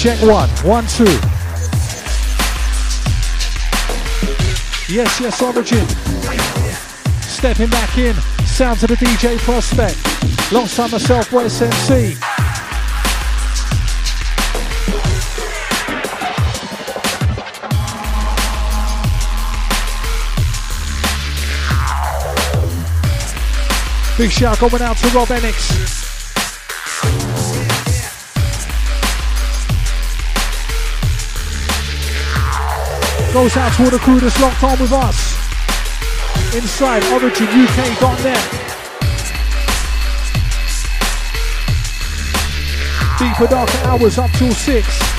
Check one, one, two. Yes, yes, Origin. Stepping back in, sounds of the DJ Prospect. Alongside myself, West MC. Big shout going out to Rob Enix. Goes out to all the crew that's locked on with us. Inside OriginUK.net. Deeper darker hours up till 6.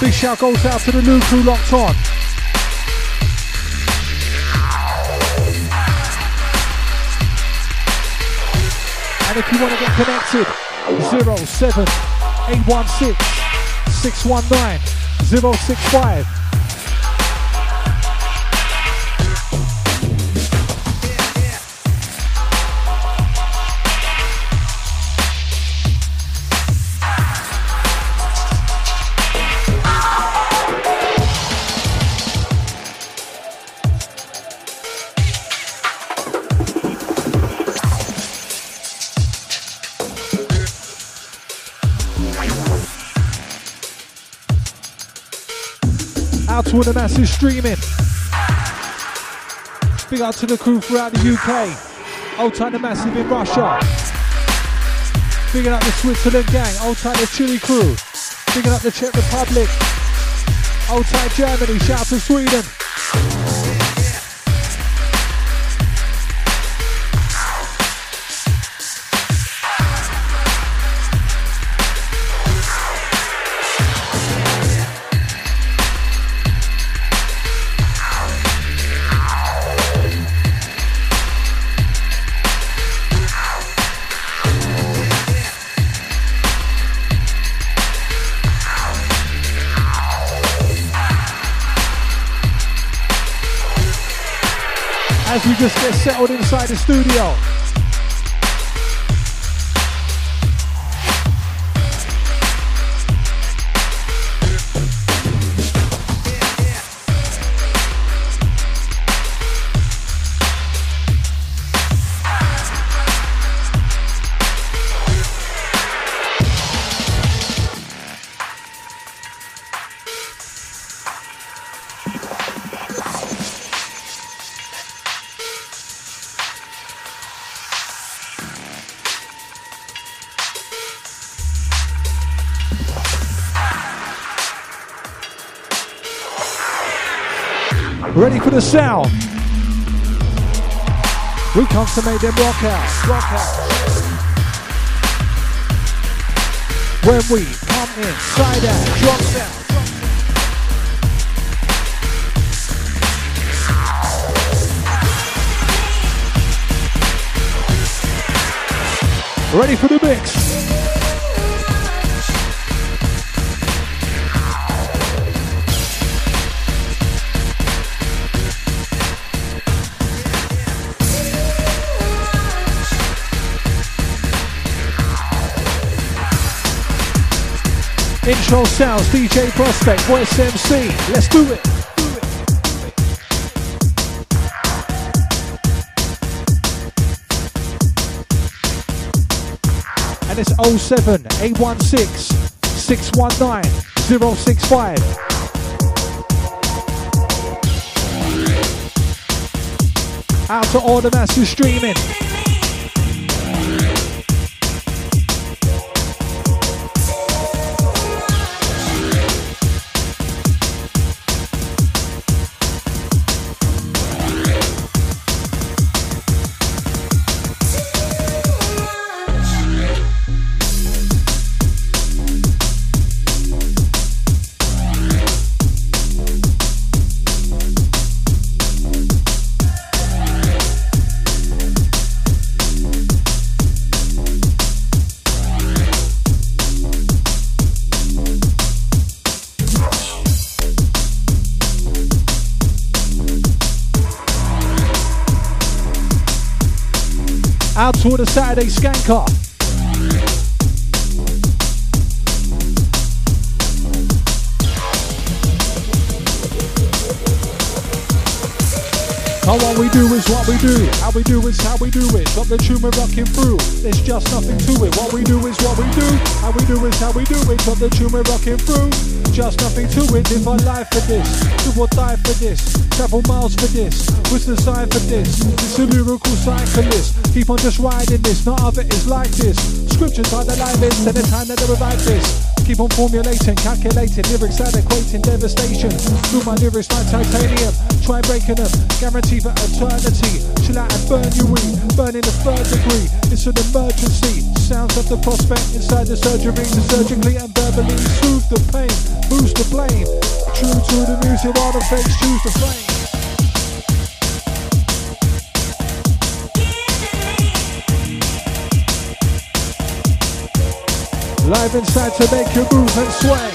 Big shout goes out to the new crew locked on. And if you want to get connected, 07816 619 065. All the masses streaming. Big up to the crew throughout the UK. Old time the massive in Russia. Bigging up the Switzerland gang. Old time the Chile crew. Bigging up the Czech Republic. Old time Germany. Shout out to Sweden. Just get settled inside the studio. The sound? We come to make them rock out, rock out. When we come inside out, drop down. Ready for the mix? Intro sounds, DJ Prospect, Voice MC. Let's do it. And it's 07 816 619 065. Out to all the masses streaming. The a Saturday off. How what we do is what we do, how we do is how we do it. Got the tumor rocking through, there's just nothing to it. What we do is what we do, how we do is how we do it. Got the tumor rocking through. Just nothing to it. Live our life for this. Live or die for this. Travel miles for this. What's the sign for this? It's a lyrical cyclist. Keep on just riding this. Not of it is like this. Scriptures are the livest and the time that they revive this. Keep on formulating, calculating, lyrics equating devastation. Through my lyrics like titanium, try breaking them, guarantee for eternity. Chill out and burn you weed, burning the third degree. It's an emergency. Sounds of the prospect inside the surgery to surgically and verbally soothe the pain, boost the blame. True to the music, fakes choose the flame. Live inside to make you move and sway.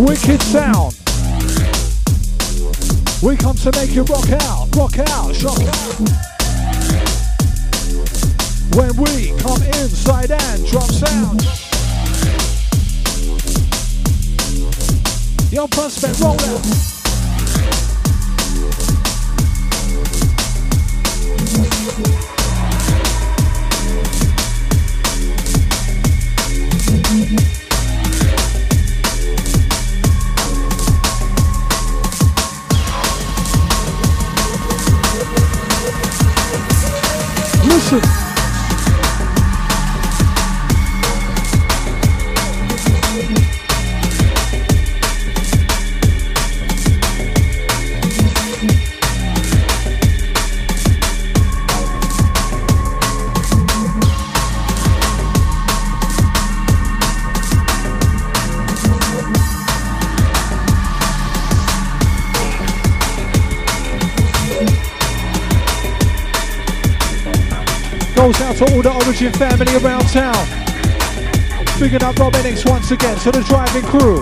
Wicked sound. We come to make you rock out, rock out, shock out. When we come inside and drop sound. Yo, prospect, roll out. Listen. All the Origin family around town. Bigging up Rob Enix once again to the driving crew.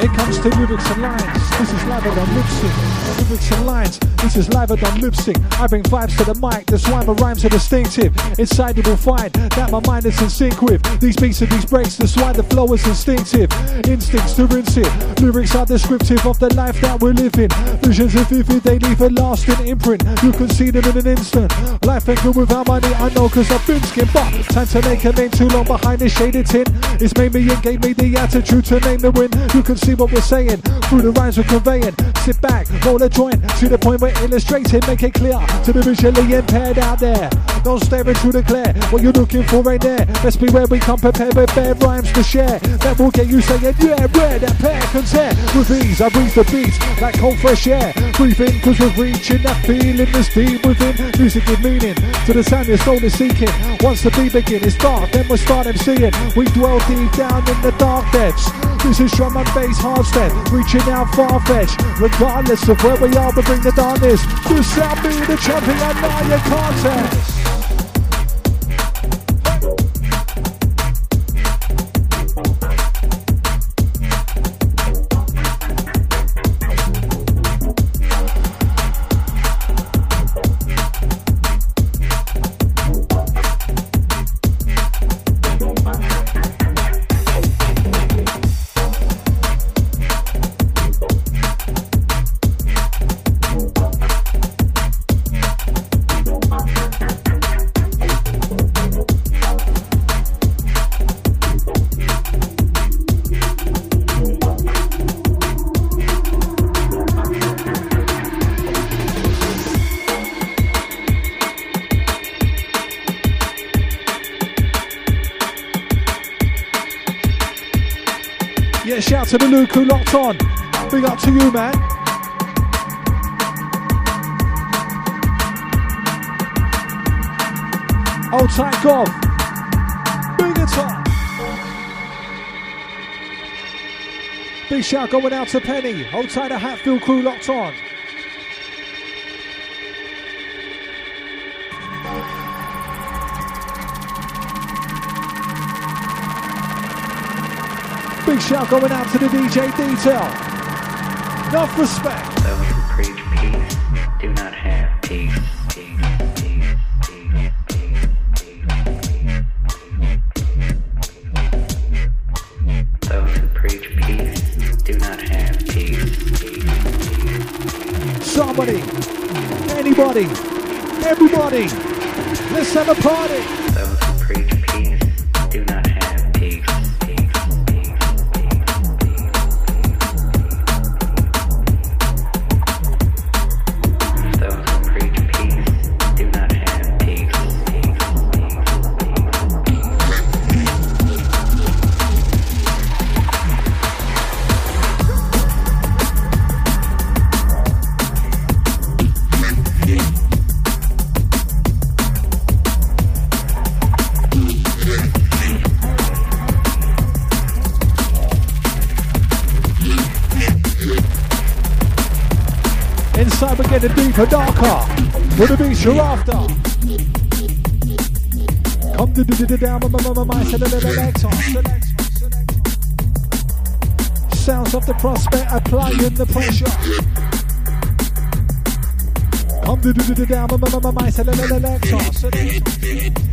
It comes to lyrics and lines. This is live on sync. Lyrics and lines. This is live on lip sync. I bring vibes to the mic. That's why my rhymes are distinctive. Inside you will find that my mind is in sync with these beats and these breaks. That's why the flow is instinctive. Instincts to rinse it. Lyrics are descriptive of the life that we're living. Visions are vivid. They leave a lasting imprint. You can see them in an instant. Life ain't good without money. I know cause I've been skinned. But time to make a name too long behind this shaded tin. It's made me and gave me the attitude to name the win. You can see what we're saying through the rhymes we're conveying. Sit back, roll a joint to the point where illustrating, make it clear to the visually impaired out there. Don't stare into the glare. What you're looking for right there. Best be where we come prepared with bare rhymes to share. That will get you saying, yeah, where that pair can tear. With ease, I breathe the beats like cold fresh air. Breathe in, cause we're reaching that feeling that's deep within. Music with meaning to the sound your soul is seeking. Once the beat begin, it's dark, then we start seeing. We dwell deep down in the dark depths. This is drum and bass hard step, reaching out far fetched. Regardless of where we are, we bring the This sound be the champion, now you can't test. to the who locked on. Big up to you, man. Old tight golf. Big guitar. Big shout going out to Penny. Hold tight, the Hatfield crew locked on. Shout going out to the DJ Detail. Enough respect. Those who preach peace do not have peace. peace, peace, peace, peace, peace, peace. Those who preach peace do not have peace. peace. Somebody, anybody, everybody, let's have a party. Deeper, darker. With the beats you're after. Come to the down, my my my Sounds of the prospect applying the pressure. Come to the down, my my my my select on, select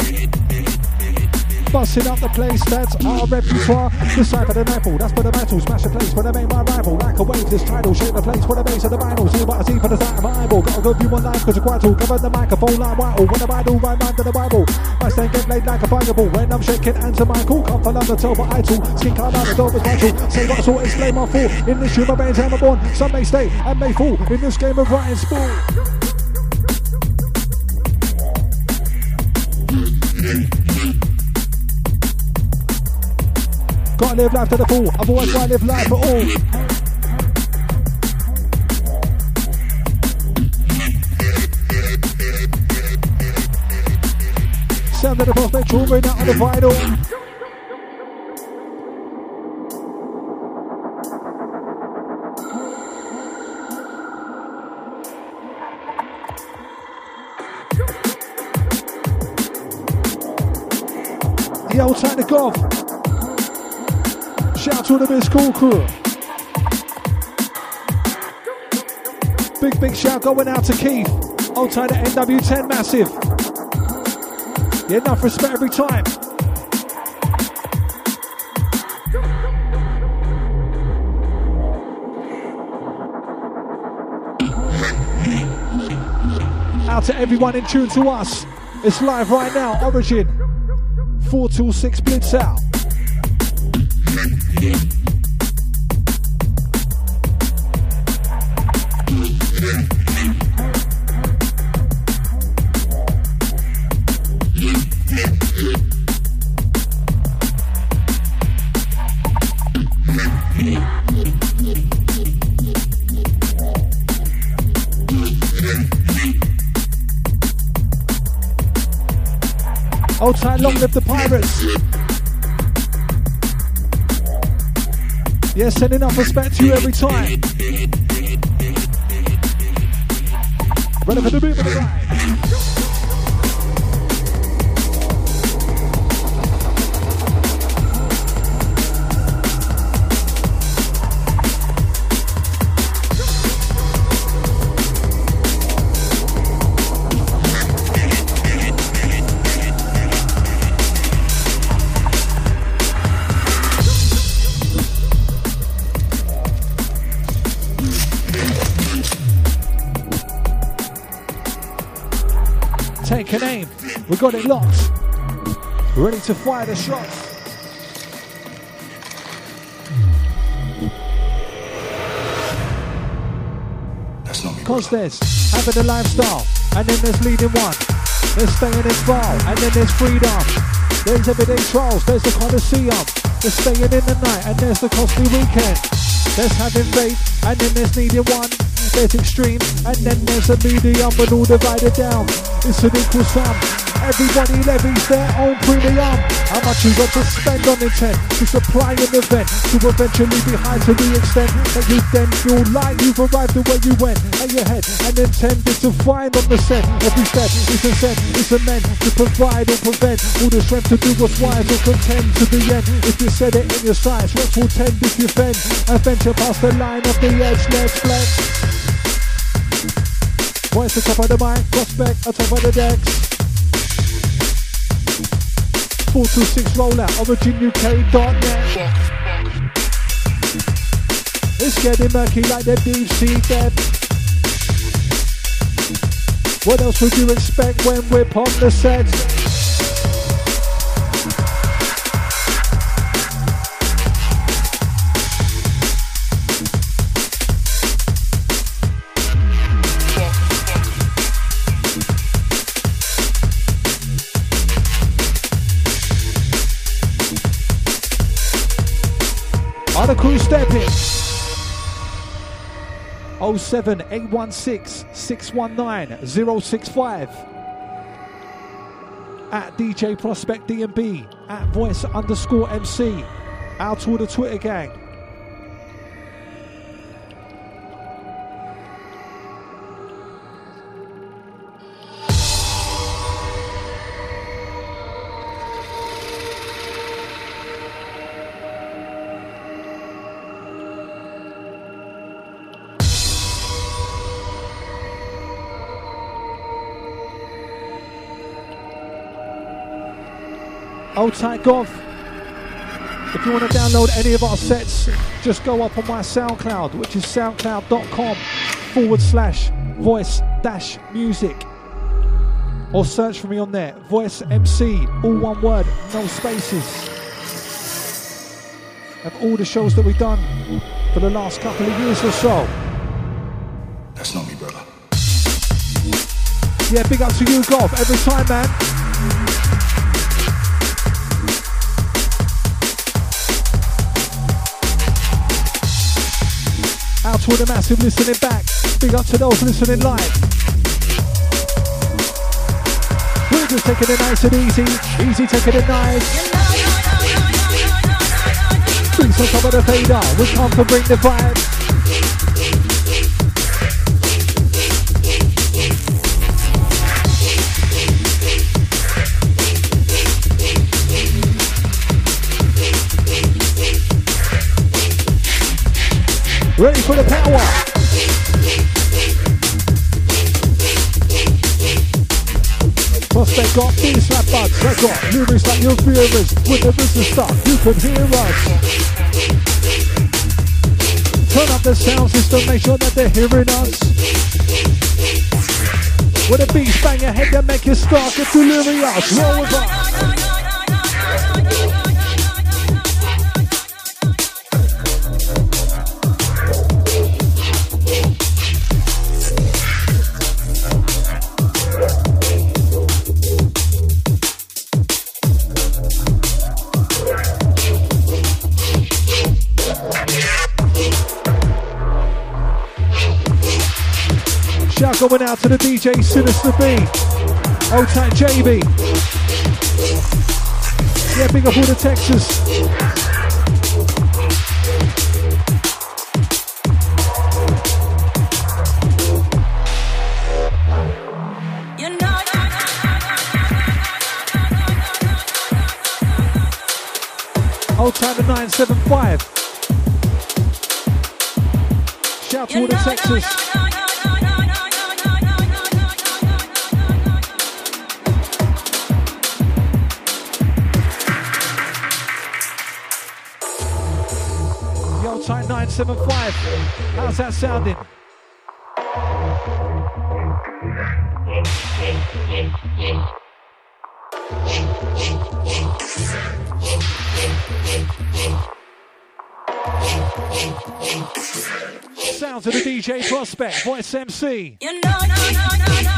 Busting up the place, that's our repertoire. Decipher the rifle, that's for the metal. Smash the place for the main my rival. Like a wave, this title, shape the place for the base of the vinyl. See what I see for the side of Bible. Gotta go view one life, cause you're quite too. Cover the microphone like vital. When the Bible, right mind to the Bible. My stand get laid like a fireball. When I'm shaking, answer my call. Come from the top, but I too. Skin card out the door is vital. Say what I saw, explain my fall. In this human brains, I'm born. Some may stay and may fall. In this game of writing spool. Gotta live life to the full. Always gotta live life for all. Sound of the prospect, moving out of the vital. The Miss Cool crew. Big, big shout going out to Keith. Old time to NW10 massive. Yeah, enough respect every time. Out to everyone in tune to us. It's live right now, Origin. 426 Blitz out. Time, long live the pirates. Yeah, sending up respect to you every time. Ready for the beat We got it locked. Ready to fire the shots. That's not me. Cause there's having a lifestyle, and then there's leading one. There's staying in trial, and then there's freedom. There's everyday trials, there's the Colosseum. There's staying in the night, and there's the costly weekend. There's having faith, and then there's needing one. There's extreme, and then there's a medium, but all divided down. It's an equal sum. Everybody levies their own premium. How much you got to spend on intent eh? to supply an event to eventually be high to the extent that you then feel like you've arrived the way you went at your head and intended to find on the set. Every step is a set, it's a meant to provide or prevent all the strength to do what's wise or contend to the end. If you said it in your sights, what will tend if you fend? Adventure past the line of the edge, let's flex. Voice the top of the mic, prospect on top of the decks. 426 rollout, originuk.net. It's getting murky like the deep sea. What else would you expect when we're on the set? Crew stepping? 07 816 619 065 at DJ Prospect DNB at voice underscore MC out to the Twitter gang. Old Tight Gov. If you want to download any of our sets, just go up on my SoundCloud, which is soundcloud.com forward slash voice dash music. Or search for me on there, voice MC, all one word, no spaces. Of all the shows that we've done for the last couple of years or so. That's not me, brother. Yeah, big up to you, Gov, every time, man. To all the massive listening back. Big up to those listening live. We're just taking it nice and easy. Easy taking it nice. On top of the fader. We come to bring the vibe. Ready for the power. Prospect got beats like bugs, I got lyrics like your fearers. With the business stuff, you can hear us. Turn up the sound system, make sure that they're hearing us. With the beats bang your head that make you start get delirious. Roll with us. Going out to the DJ Sinister B. Tight JB. Yeah, big up all the Texas. Old timer 975. Shout to all the Texas. 975. How's that sounding? Sounds of the DJ Prospect, Voice MC. Old time the music hussy.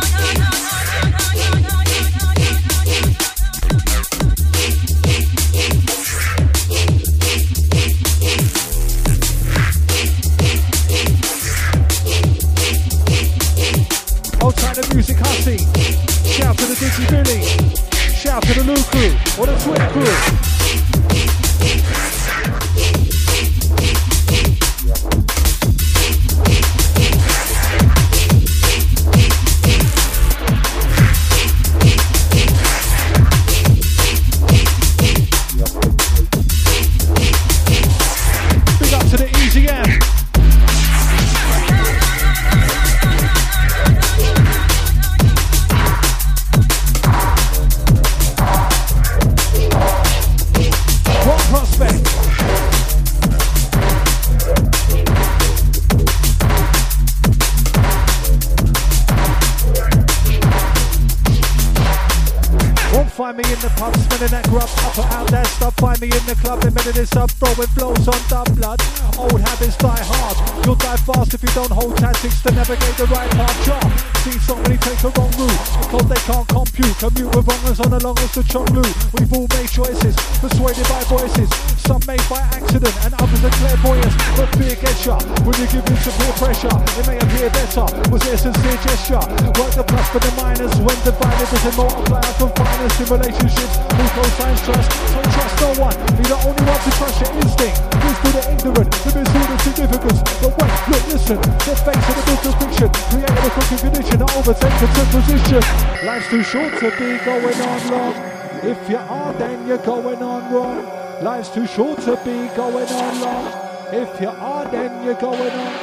They can't compute. Commute with wrongers on the longest to Chonglu. We've all made choices, persuaded by voices. Some made by accident and others are clairvoyant. But fear gets ya when you give in to peer pressure. It may appear better. Was there sincere gesture? Work the plus for the minus when divided doesn't multiply from finest in relationships. Who co-signs trust? So trust no one. You're the only one to trust your instinct. Use to the ignorant, the mislead the significance. But wait, look, listen. The face of the of fiction. Created a crooked condition to overtake the position. Life's too short to be going on long. If you are, then you're going on wrong. Life's too short to be going on long. If you are, then you're going on.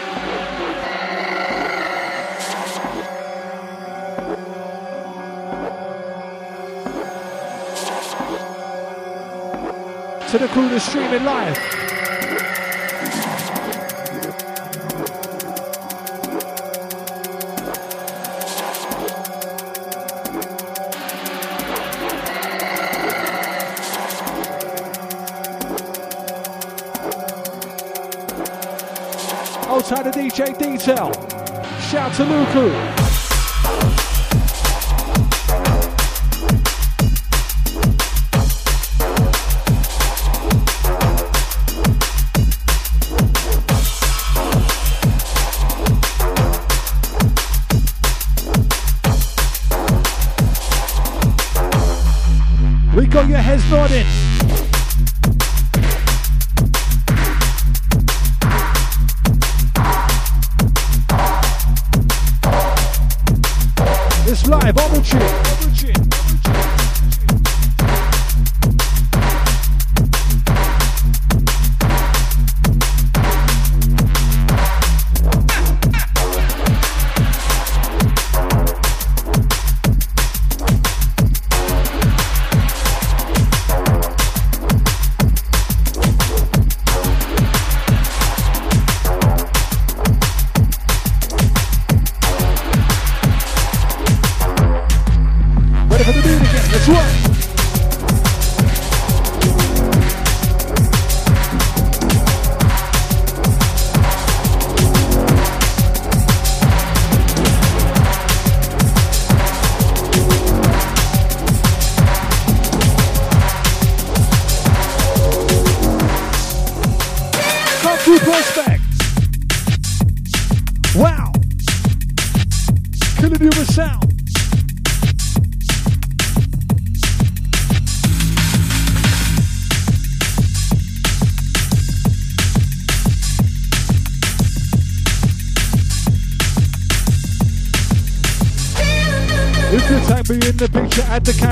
to the crew that's streaming live. Shout to Luku.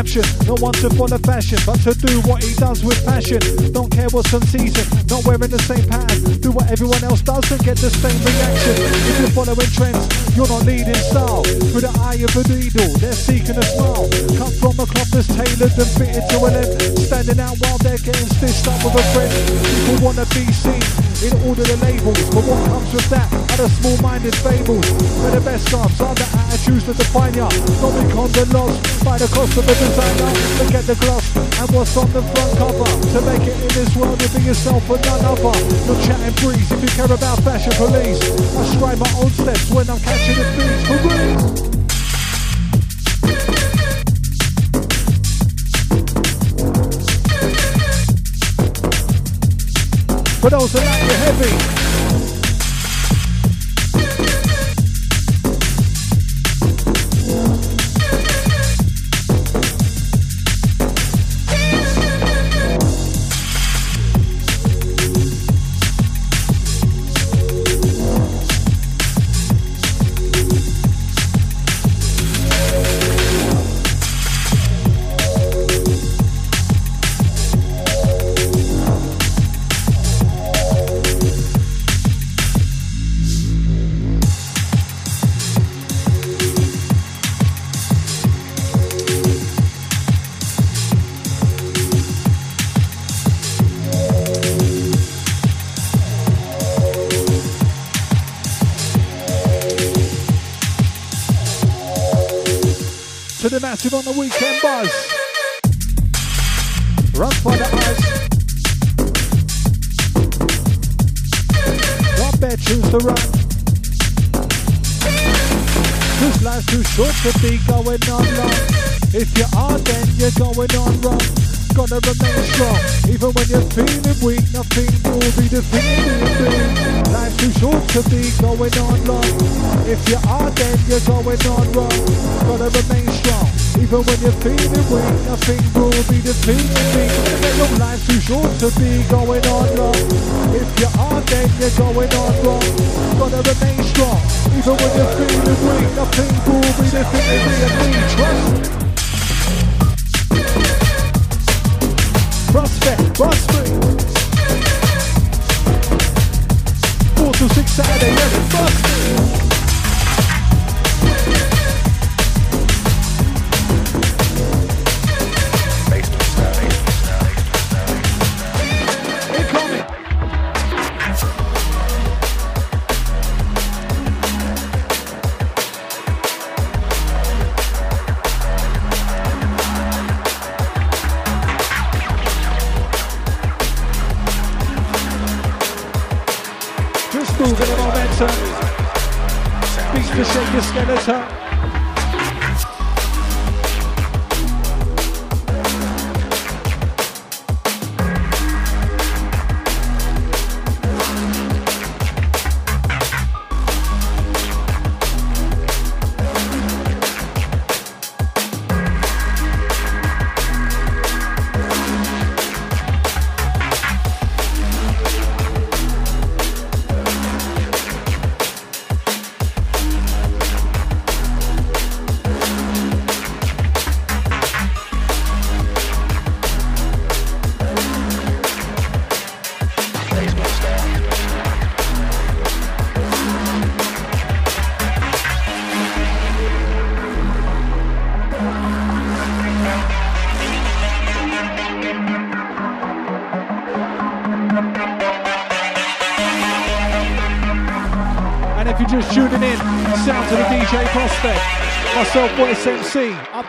No one to follow fashion, but to do what he does with passion. Don't care what's on season, not wearing the same pattern. Do what everyone else does and get the same reaction. If you're following trends, you're not leading style. Through the eye of a needle, they're seeking a smile. Cut from a cloth that's tailored and fitted to a length. Standing out while they're getting stitched up with a friend. People wanna be seen in order the labels, but what comes with that? Are the small-minded fables. Where the best scarves are the attitudes that define ya. Not become the loss by the cost of a designer. Forget the gloss and what's on the front cover. To make it in this world, you be yourself and none other. No chatting breeze if you care about fashion police. I stride my own steps when I'm catching the beats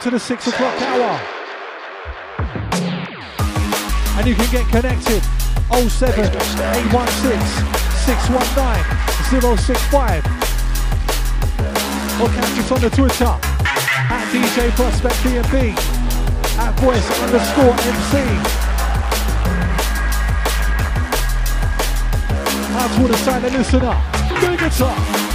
to the six o'clock hour. And you can get connected 07 816 619 065 or catch us on the Twitter at DJ Prospect DNB at voice underscore MC. Out to the side and listen up. Big it up.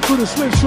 they the switch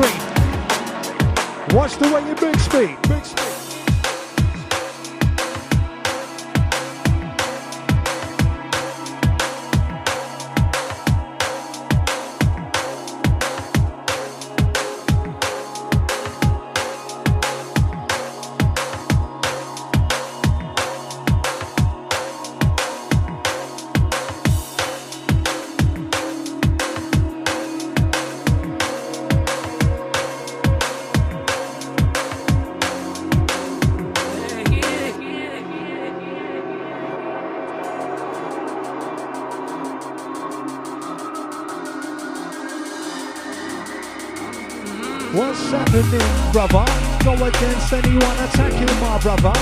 brother? Go against anyone attacking my brother.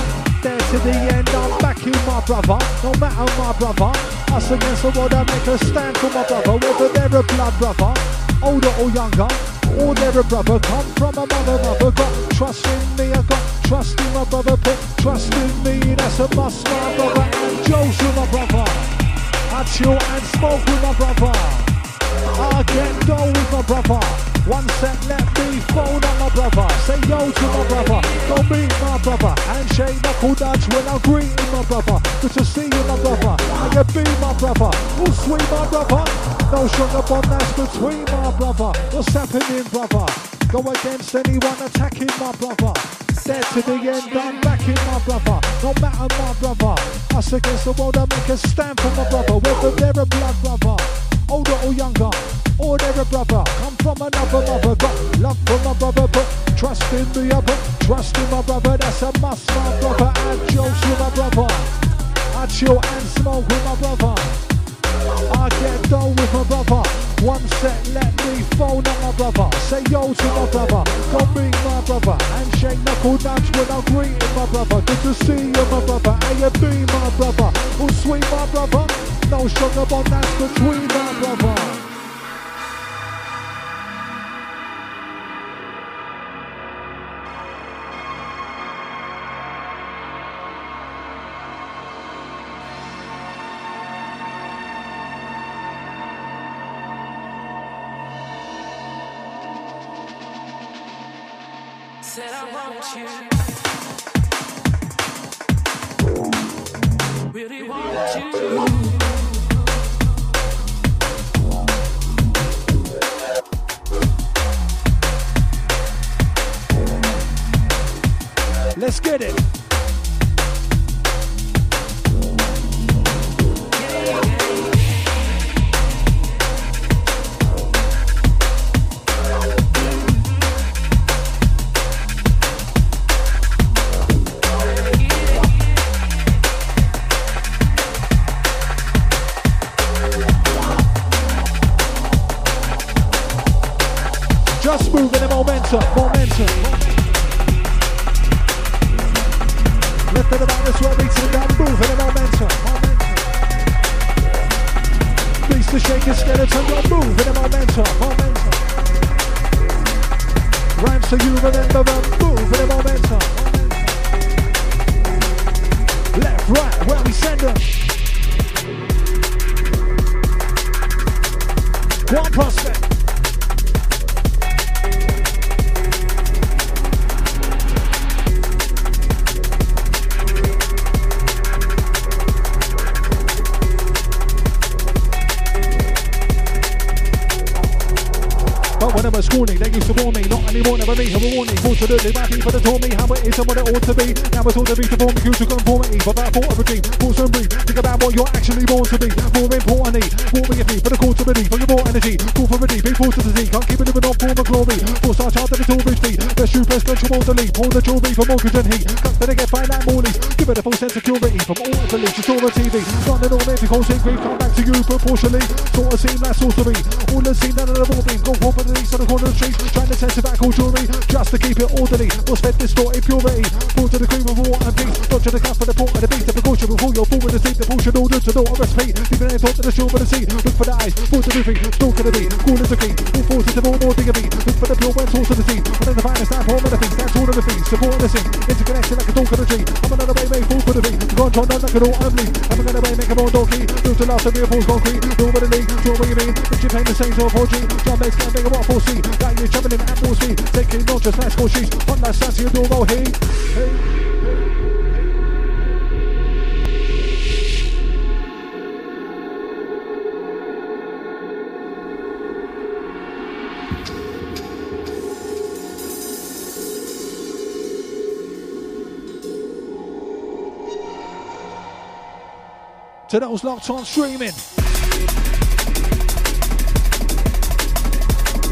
There to the end, I'm backing my brother. No matter my brother. Us against the world, I make a stand for my brother. Whether they're a blood brother, older or younger, or they're a brother. Come from a mother, mother. Got trust in me, I got trust in my brother. Put trust in me, that's a must, my brother. And Joe's with my brother. I chill and smoke with my brother. I get dough with my brother. One set, let me phone on my brother. Say yo to my brother. Don't meet my brother. Handshake, knuckle dance when I'm greeting my brother. Good to see you, my brother. I can be my brother. Oh, sweet, my brother. No sugar bomb that's between my brother. What's happening, brother? Go against anyone attacking my brother. Dead to the end, I'm backing my brother. No matter my brother. Us against the world, I make a stand for my brother. Whether they're a blood brother older or younger, or they're a brother. Come from another mother, got love for my brother, but trust in I put trust in my brother. That's a must, my brother. I jokes with my brother. I chill and smoke with my brother. I get dough with my brother. One set, let me phone up my brother. Say yo to my brother. Don't meet my brother. Handshake, knuckle dance when I'm greeting my brother. Good to see you, my brother. A and B, my brother. Oh, sweet, my brother. No sugar bomb that's between my brother. You. But I thought of a dream, pause and breathe. Think about what you're actually born to be. More importantly, walk with your for the call to believe. For your more energy, call for deep, be forced to the sea. Can't keep it living on form of glory. Force our child to the tool reach me. The shoe press control the leap. Hold the jewelry for mortgage and heat. Cuts the get by like Morley's. Give it a full sense of security from all the leaks. Restore the TV. The normal to cause grief. Come back to you proportionally. Sort of seem like sorcery. Leaving to the shore of the sea. Look for the eyes. Fall to the feet. Stalk to the beat. Cool as a key. On streaming.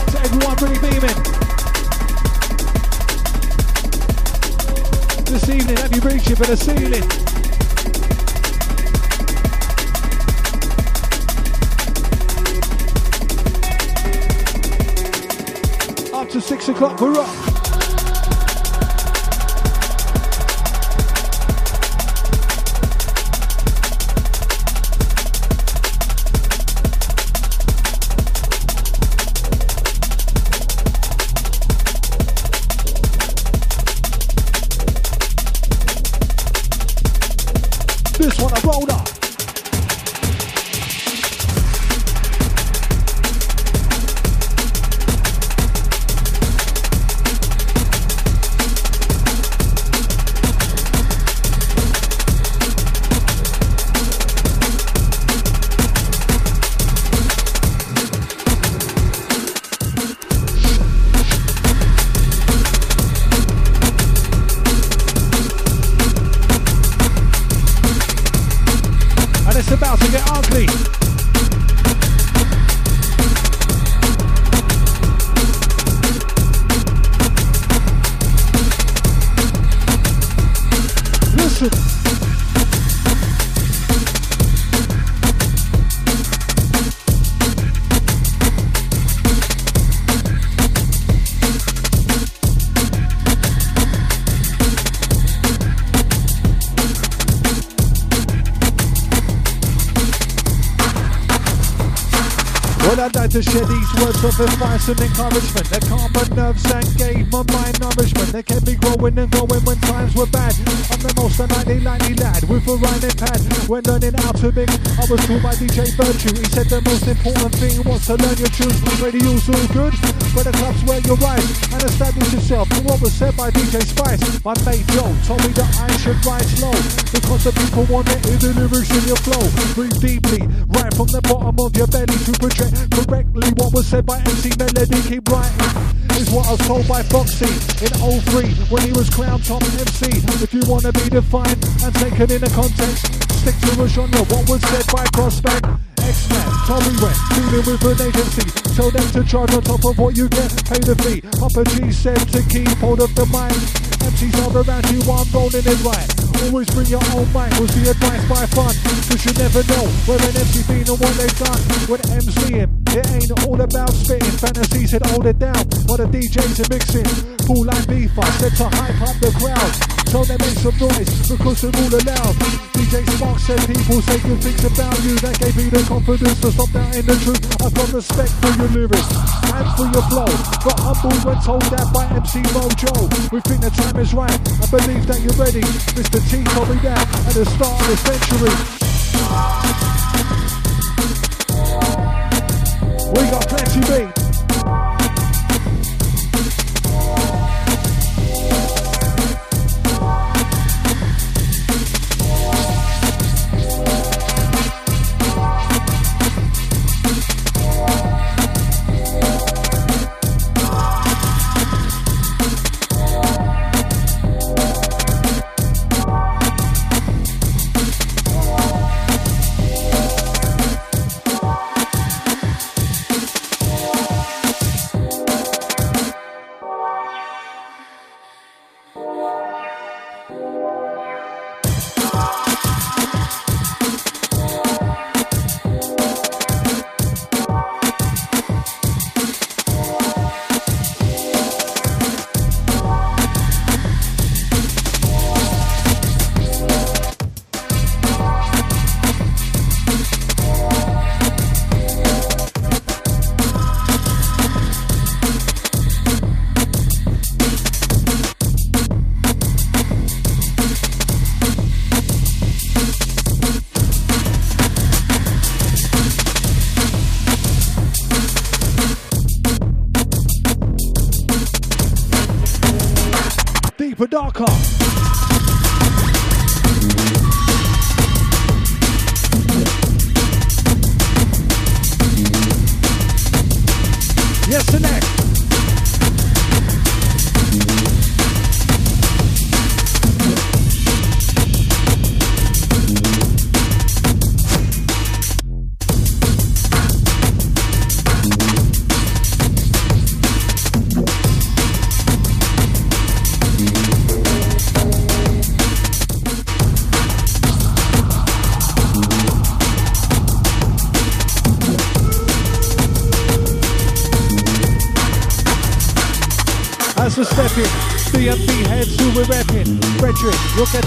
To everyone really beaming. This evening, have you reaching for the ceiling? up to six o'clock for rock. Words of advice and encouragement that calmed my nerves and gave my mind nourishment. They kept me growing and growing when times were bad. Unlikely likely lad with a rhyming pad. When learning how to mix, I was taught by DJ Virtue. He said the most important thing was to learn your tunes. Radio's all good, but the club's where you rise and establish yourself. What was said by DJ Spice, my mate Joe told me that I should write slow because the people want it in the lyrics in your flow. Breathe deeply, right from the bottom of your belly to project correctly what was said by MC Melody. Keep writing. Is what I was told by Foxy in 03 when he was crowned top MC. If you want to be defined and taken in a context, stick to a genre. What was said by Prospect? X-Man, Tommy went dealing with an agency. Tell them to charge on top of what you get, pay the fee. Papa G said to keep hold of the mic. MCs are around you, I'm rolling it right. Always bring your own mic, was the advice by fun. Cause you never know where an MC been and what they've done. When MCing, it ain't all about spitting. Fantasy said hold it down, while the DJs are mixing. Full line beefer said to hype up the crowd. Tell them make some noise because they're all allowed. DJ Spark said people say good things about you. That gave me the confidence to stop doubting the truth. I've got respect for your lyrics and for your flow. Got humble when told that by MC Mojo. We think the time is right. I believe that you're ready. Mr. T told me that at the start of the century. We got plenty beat.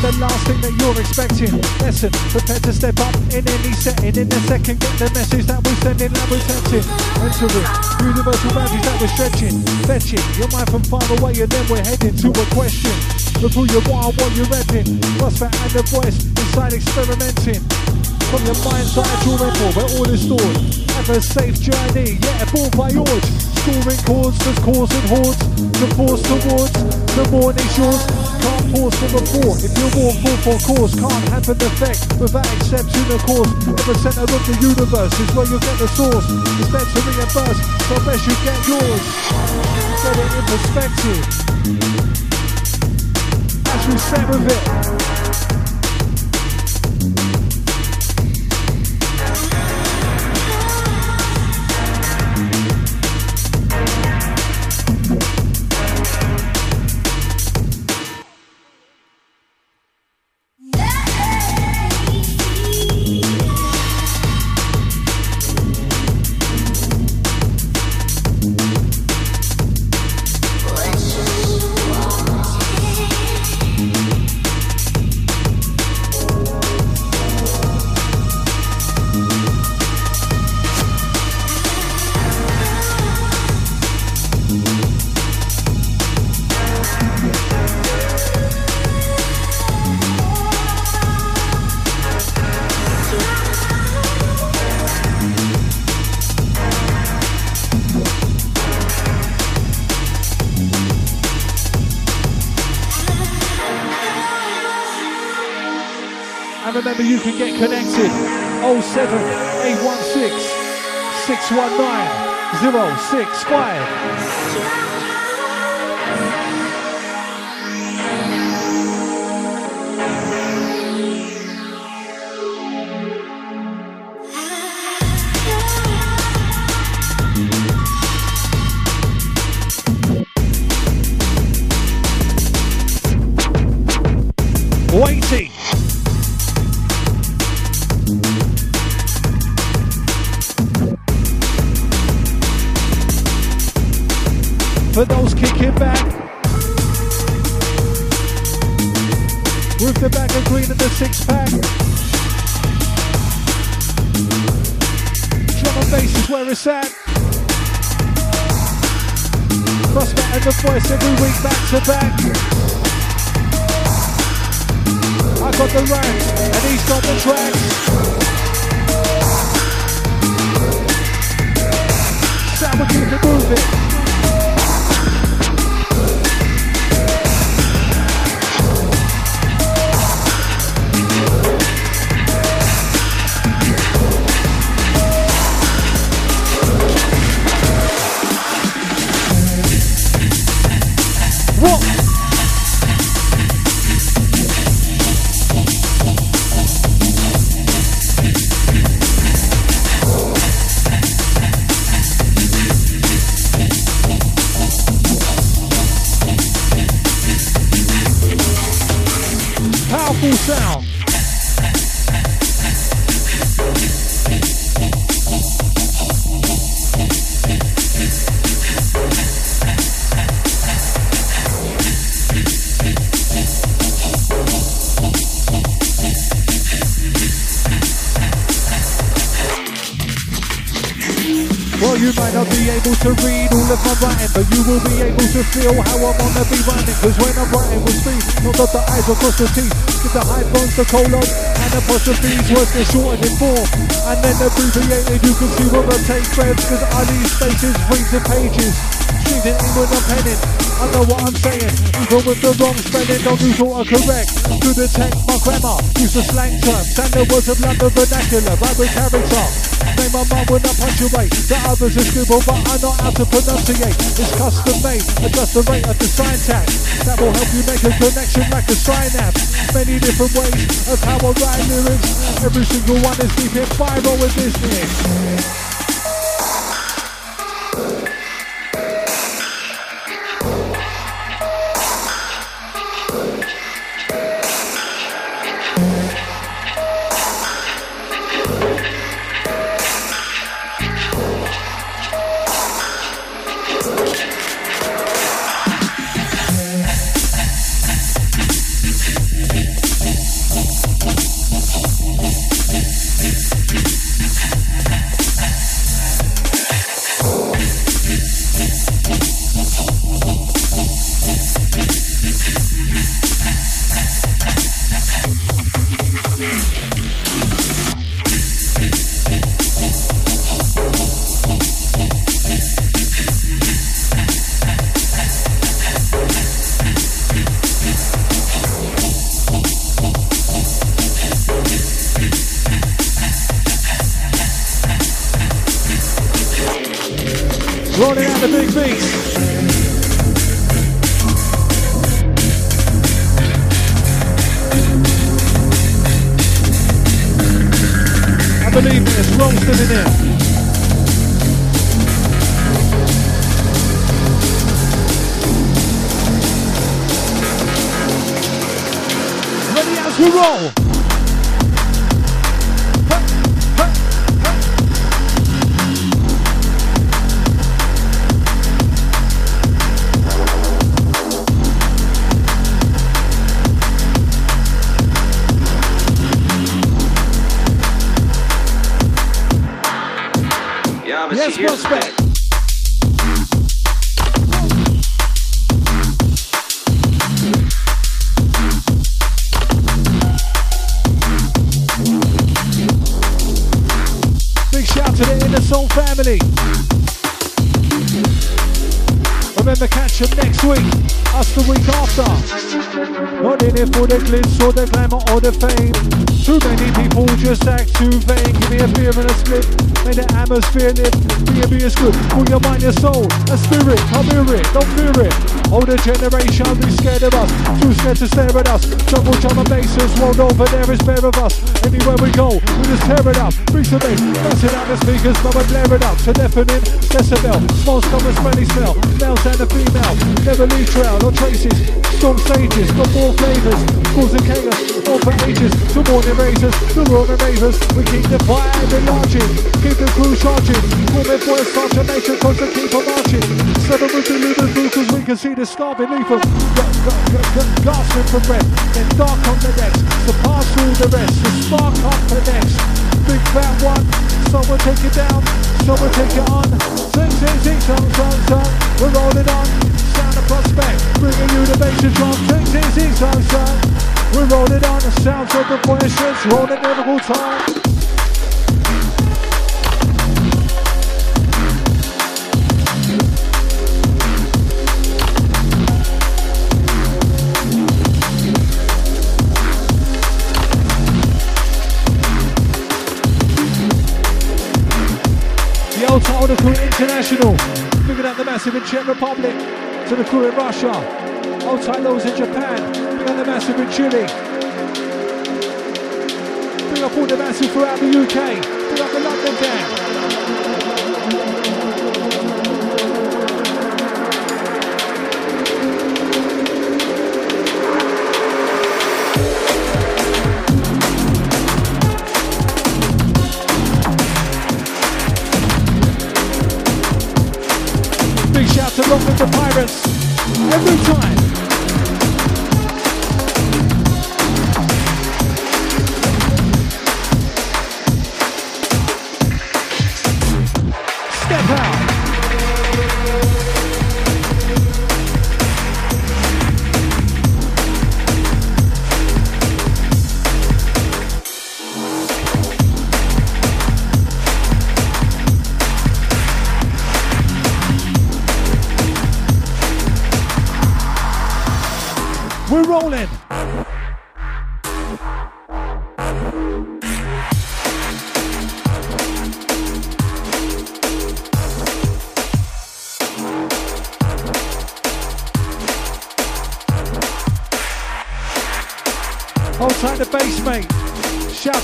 The last thing that you're expecting. Listen, prepare to step up in any setting. In a second, get the message that we're sending and we're texting. Entering universal boundaries that we're stretching. Fetching your mind from far away and then we're heading to a question. Look who you are, what you're repping. Prospect and the voice inside experimenting. From your mind's eye to rental, where all is stored. Have a safe journey, yeah, ball by yours. Scoring chords, that's causing hordes. To force towards the morning shores. Can't pause for the before. If you walk full for course, can't have an effect without accepting the course. At the center of the universe is where you get the source. It's meant to reimburse, so best you get yours. Get it in perspective. As we step with it. 619 065. For those kicking back. With the bag of green and the six pack. Drum and bass is where it's at. Prospect and the voice every week back to back. I got the rhymes and he's got the tracks. Sam will keep it moving. The the teeth. Give the high phones the colon and apostrophes words get shortened in form. And then abbreviated, you can see what the take breaths, cause I leave spaces, reads and pages. Shooting in when I'm penning. I know what I'm saying, even with the wrong spelling, don't use autocorrect. To detect my grammar, use the slang terms, and the words of London vernacular, right with character. My mum when I punctuate. The others are scribble, but I know how to pronunciate. It's custom made, adjust the rate of the sign syntax. That will help you make a connection like a sign synapse. Many different ways of how I write lyrics. Every single one is deep in viral with business. Big shout to the Inner Soul family. Remember, catch them next week, us the week after. Not in it for the glitz or the glamour or the fame. Too many people just act too vain. Give me a beer and a split. Make the atmosphere live. Beer, beer is good. For your mind, your soul, a spirit. Come hear it, don't fear it. Older generation be scared of us. Too scared to stare at us. Jungle drum and basses rolled over there is bare of us. Anywhere we go, we just tear it up. Bring some bass, bouncing out the speakers, we blare it up. To deafening decibel. Smells come and smelly smell. Males and a female. Never leave trail no traces. Storm stages, got more flavors. Causing chaos, all for ages. To morning raisers, to morning ravers. We keep the fire enlarging. Keep the crew charging. Woman boys start to nature, cause to keep on marching. Seven with the looters through, cause we can see the beneath us. Gasping for breath, then dark on the decks. So pass through the rest, the spark up the next. Big fat one, someone take it down, someone take it on. Sing, sing, sing, song, song, song. We're rolling on. Prospect, bringing you the. Sing, sing, sing, song, song. We're rolling on the sounds of the voices, rolling every time. International. Figured out the massive in Czech Republic. To the crew in Russia. Old titles in Japan. Big up the massive in Chile. Big up all the massive throughout the UK. Big up the London gang.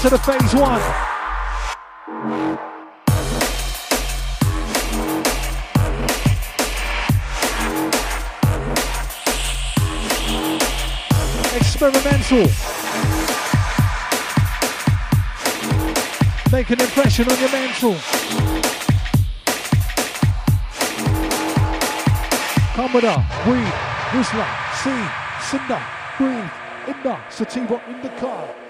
To the phase one. Experimental. Make an impression on your mental. Commodore, weed, Whistler, C, Cinder, breathe, in the sativa in the car.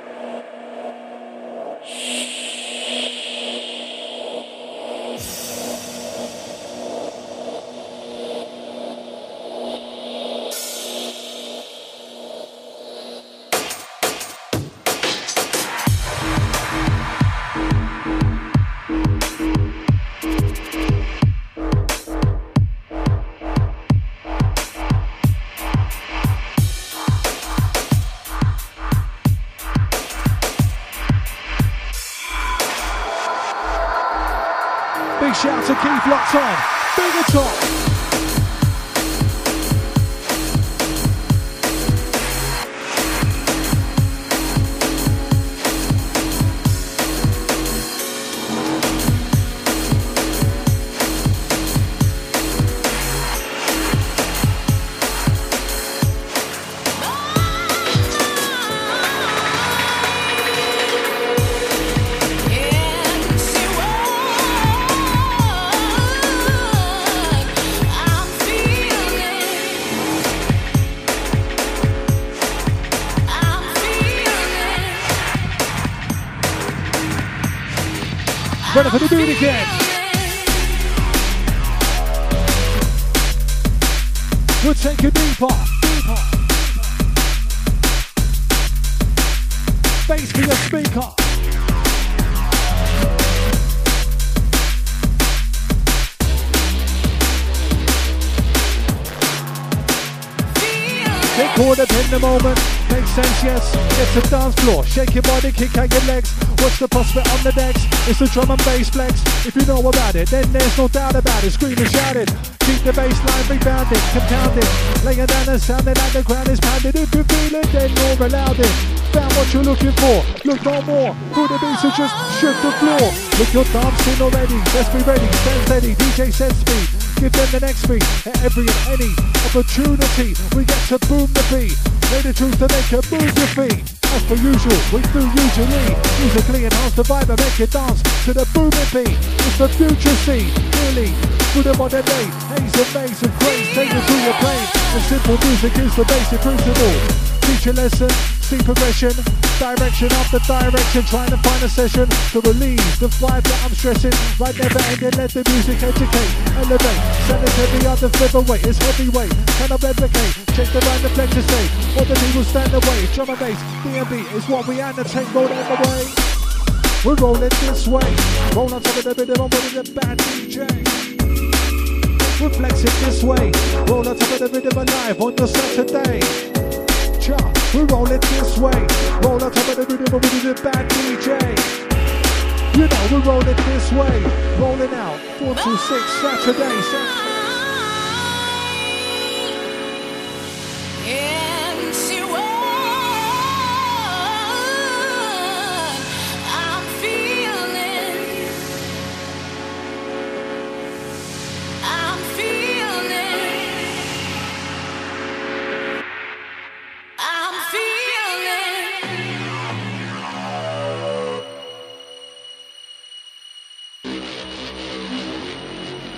Ready for the beat again. We'll take it deeper, deeper. Bass for your speaker. Get caught up in the moment. Makes sense, yes. Get to dance floor. Shake your body, kick out your legs. What's the prospect on the decks? It's the drum and bass flex. If you know about it, then there's no doubt about it. Scream and shout it. Keep the bass line rebounded, compounded. Laying down and sounding like the ground is pounded. If you feel it, then you're allowed it. Found what you're looking for. Look no more. For the beats, so just shift the floor. Look, you're dancing already. Let's be ready. Stand steady. DJ says speed. Give them the next beat at every and any opportunity. We get to boom the beat. Play the truth to make you move your feet. As per usual, we do usually musically enhance the vibe and make you dance to the booming beat. It's the future scene, really, for the modern day. Haze and maze and craze, take it through your brain. And simple music is the basic principle. Teach a lesson, see progression, direction after direction, trying to find a session to relieve the vibe that I'm stressing. Right, never ending, let the music educate, elevate. Sound is heavy on the featherweight, it's heavyweight. Can I replicate? Check the flex to say, what the people stand away. Drum and bass, DNB is what we annotate, roll it the way. We're rolling this way, roll on top of the rhythm, I'm with the bad DJ. We're flexing this way, roll on top of the rhythm alive on your Saturday. Cha, we're it this way, roll on top of the rhythm with the bad DJ. You know we roll it this way, rolling out four to six Saturday. Saturday.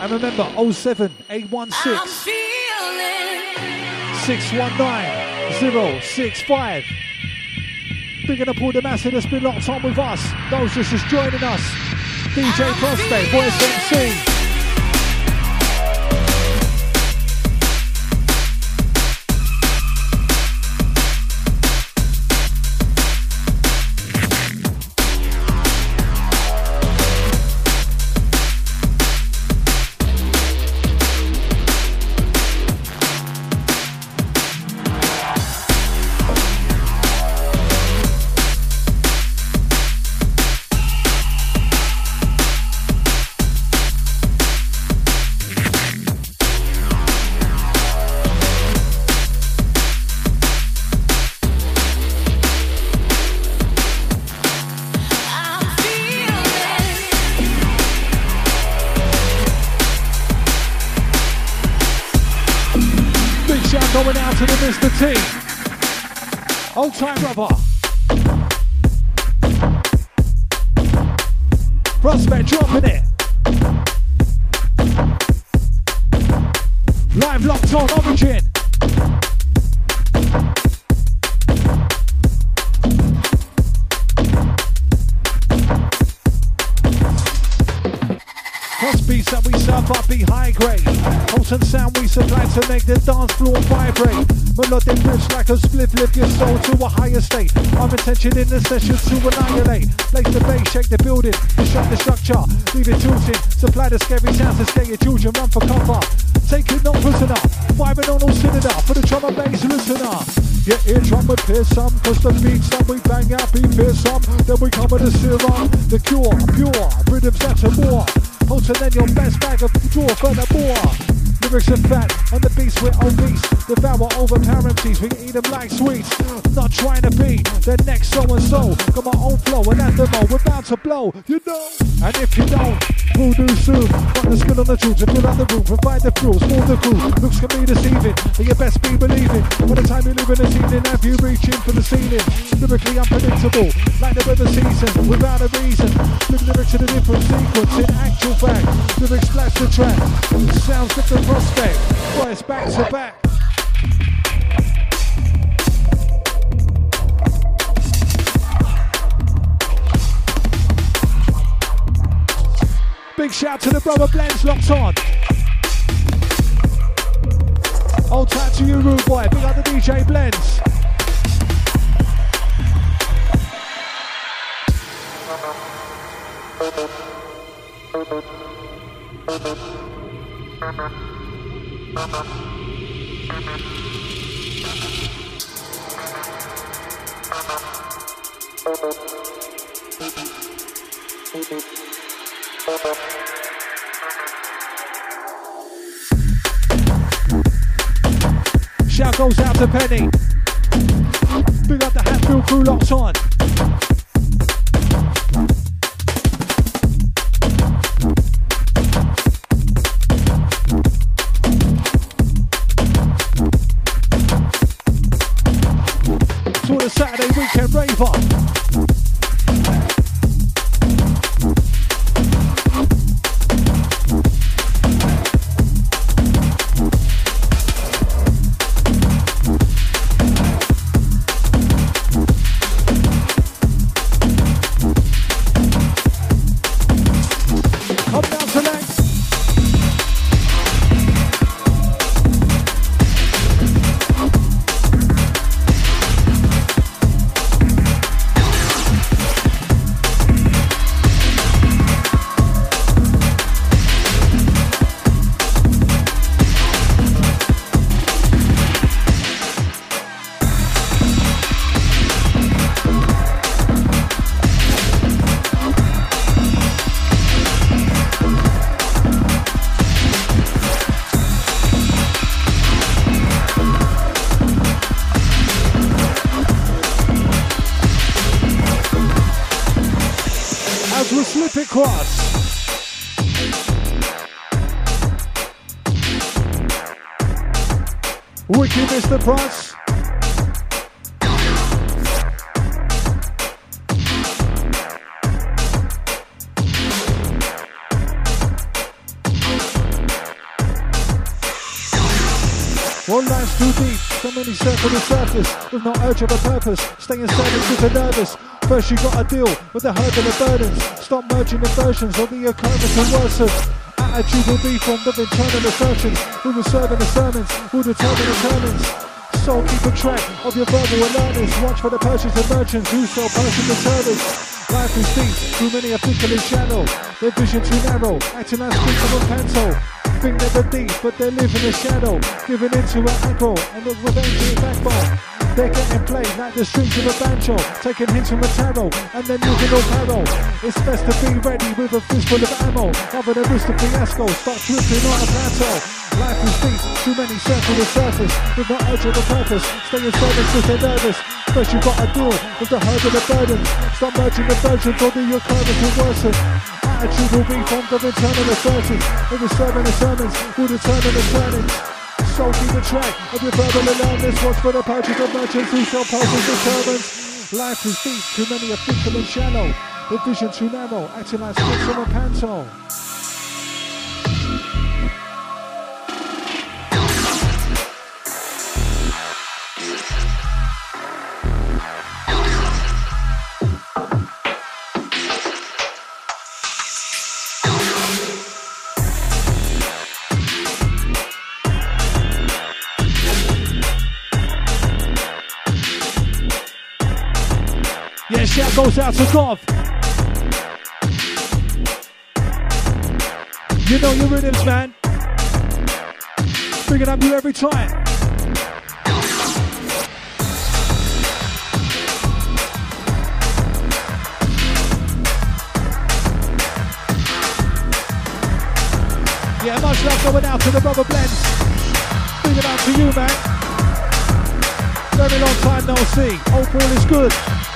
And remember 07 816 I'm feeling. 619 065. Big up all the massive that's been locked on with us. Those just just joining us. DJ Prospect, Voice MC. The session to annihilate. Place the bass, shake the building, disrupt the structure, leave it tilting. Supply the scary sounds to scare your children, run for cover. Take it not prisoner, firing on all cylinder for the drum and bass listener. Your eardrum would pierce some, cause the beats that we bang out be fearsome. Then we with the serum, the cure, pure, rhythms that's a more. Potent than your best bag of draw for the more. Lyrics are fat and the beats we're obese. Devour overpowering peace, we eat them like sweets. Not trying to be the next so and so. Got my own flow and at the mo, we're about to blow, you know. And if you don't, we'll do soon. Got the skill on the truth to fill out the room, provide the fuels for the crew. Looks can be deceiving, but you best be believing. By the time you live in this evening, have you reaching for the ceiling? Lyrically unpredictable, like the weather season, without a reason. Live lyrics in a different sequence, in actual fact. Lyrics splash the track, sounds different prospect. it's back to back. Big shout to the brother Blends locked on. Old time to you, rude boy. Big up the DJ Blends. Goes out to Penny. Big up the Hatfield crew locked on. To the Saturday weekend raver. With no of a purpose. Staying silent super nervous. First you gotta deal with the and the burdens. Stop merging the versions of the occurrence and worsen. Attitude will be formed of internal assertions. We will serve in the sermons, will determine the. So keep a track of your verbal alertness. Watch for the purchase of merchants who sell Persian materials. Life is deep, too many are and shallow. Their vision too narrow, acting of a pencil. Think they're the deep, but they live in the shadow, giving into an aggro and the revenge in backbone. They're getting played like the strings of a banjo, taking hints from a tarot, and then moving all paro. It's best to be ready with a fistful of ammo, rather than risk the fiasco, start tripping on a plateau. Life is deep, too many circle the surface, with no urge or the purpose, stay in service cause they're nervous. First you've gotta deal with the herd of the burdens, stop merging the versions or the occurrence will worsen. Attitude will be formed of internal assertions, with the sermon and sermons will determine the turnings. So keep the track of your verbal alertness. Watch for the pouches of merchants who sell pulses and turbans. Life is deep, too many are fickle and shallow. The vision too narrow, acting like sticks from a panto. Shout goes out to Gov. You know your rhythms, man. Bringing up you every time. Yeah, much love going out to the brother blends. it out to you, man. Very long time no see. Hope all is good.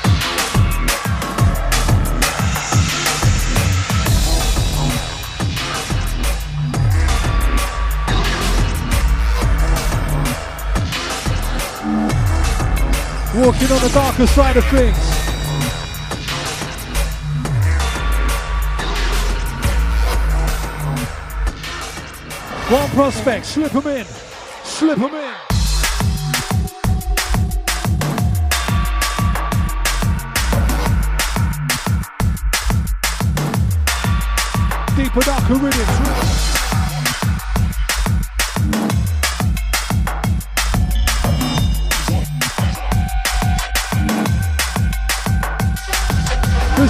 Walking on the darker side of things. One prospect, slip him in. Slip him in. Deep Super Darker Rhythms.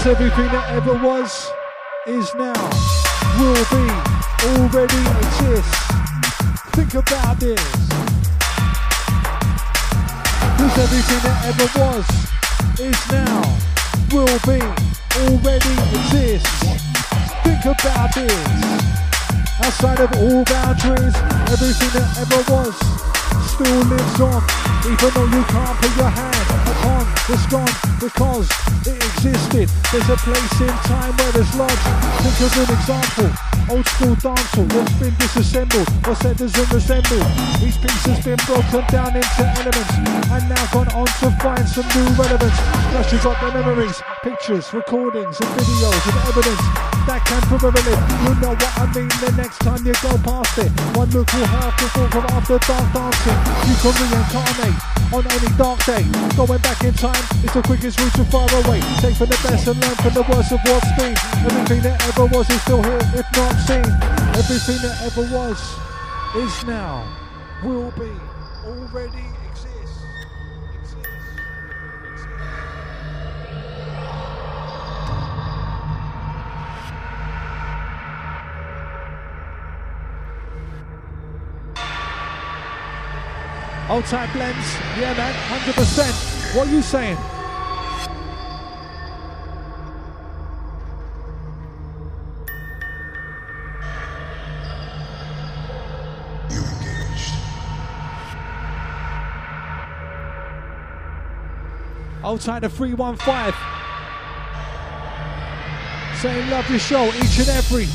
Cause everything that ever was, is now, will be, already exists. Think about this. Cause everything that ever was, is now, will be, already exists. Think about this. Outside of all boundaries, everything that ever was still lives on. Even though you can't put your hand upon it's gone because it existed. There's a place in time where it's lodged. Think of an example. Old school dancehall that's been disassembled or said doesn't resemble. Each piece has been broken down into elements and now gone on to find some new relevance. Plus you got the memories, pictures, recordings and videos and evidence that can live. You know what I mean the next time you go past it. One look will have to fall from after dark dancing. You can reincarnate on any dark day. Going back in time is the quickest route to far away. Take from the best and learn from the worst of what's been. Everything that ever was is still here, if not seen. Everything that ever was is now, will be, already Old time blends, yeah man, 100%. What are you saying? You engaged. Old time to 315. Saying love your show each and every.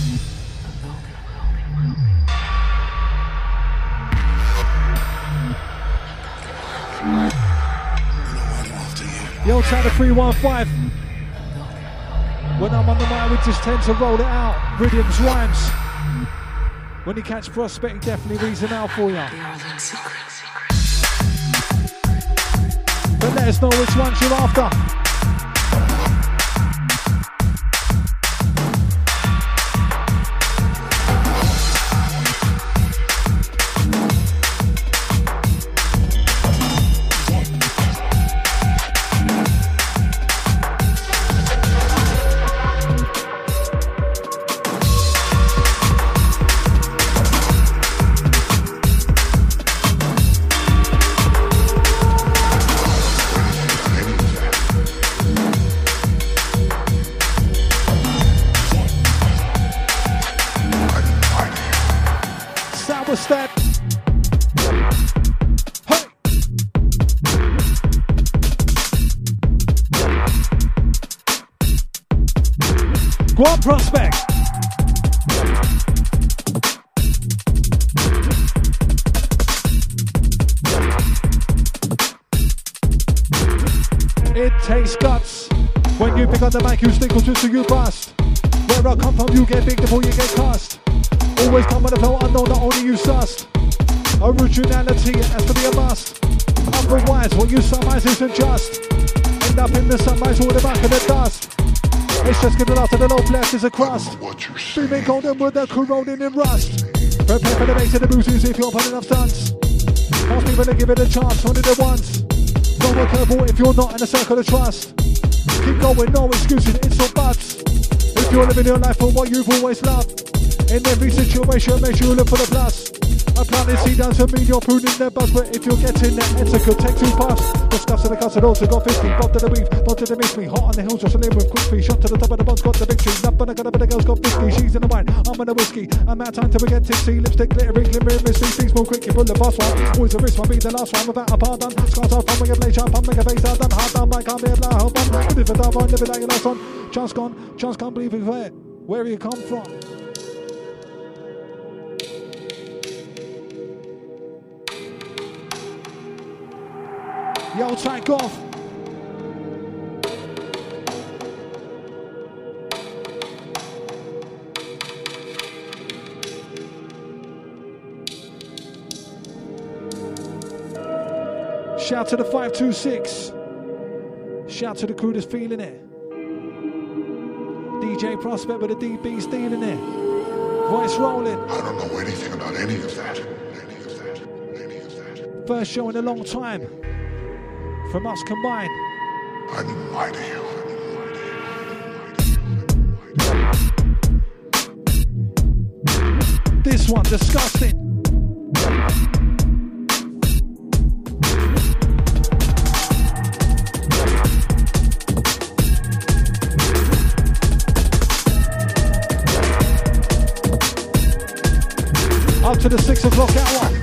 The old time to 315. When I'm on the mic, we just tend to roll it out. Rhythms, rhymes. When you catch prospect, definitely them out for you. But let us know which ones you're after. On, prospect. It takes guts when you pick on the mic, you stick or twist to you bust. Where I come from, you get big before you get cast. Always come with a flow unknown that only you sussed. Originality has to be a must. Otherwise, what you surmise isn't just. End up in the sunrise or the back of the dust. It's just getting out to the low blast is a crust. What you're saying. Beaming golden with the corroding in rust. Prepare for the bass and the boosters if you're putting enough stunts. Ask people to give it a chance, only the once. Don't work careful if you're not in a circle of trust. Keep going, no excuses, it's or buts. If you're living your life for what you've always loved. In every situation, make sure you look for the plus. I planted seed doesn't mean you're pruning their buzz, but if you're getting that etiquette, take two puffs. The scuffs and the cuts and also got 50. Bob to the beef, bob to the miss me. Hot on the hills, just a name with quick feet. Shot to the top of the box, got the victory. Up and I got a of girls, got 50. She's in the wine, I'm in the whiskey. I'm out time to forget tipsy. Lipstick glittering, glimmering, mystery. Things move quick, you pull the boss one. Always a risk, one be the last one without a pardon. Scars off, I'm a blade sharp, I'm a face out, done hard done, I can't be a hold on. But if I die, I'm living like your last one. Chance gone, chance can't believe it's where. Where you come from? Yo, take off. Shout to the 526. Shout to the crew that's feeling it. DJ Prospect with the DB stealing it. Voice rolling. I don't know anything about any of that. Any of that. Any of that. First show in a long time. From us combined. I didn't lie to you. This one, disgusting. Up to the six o'clock hour.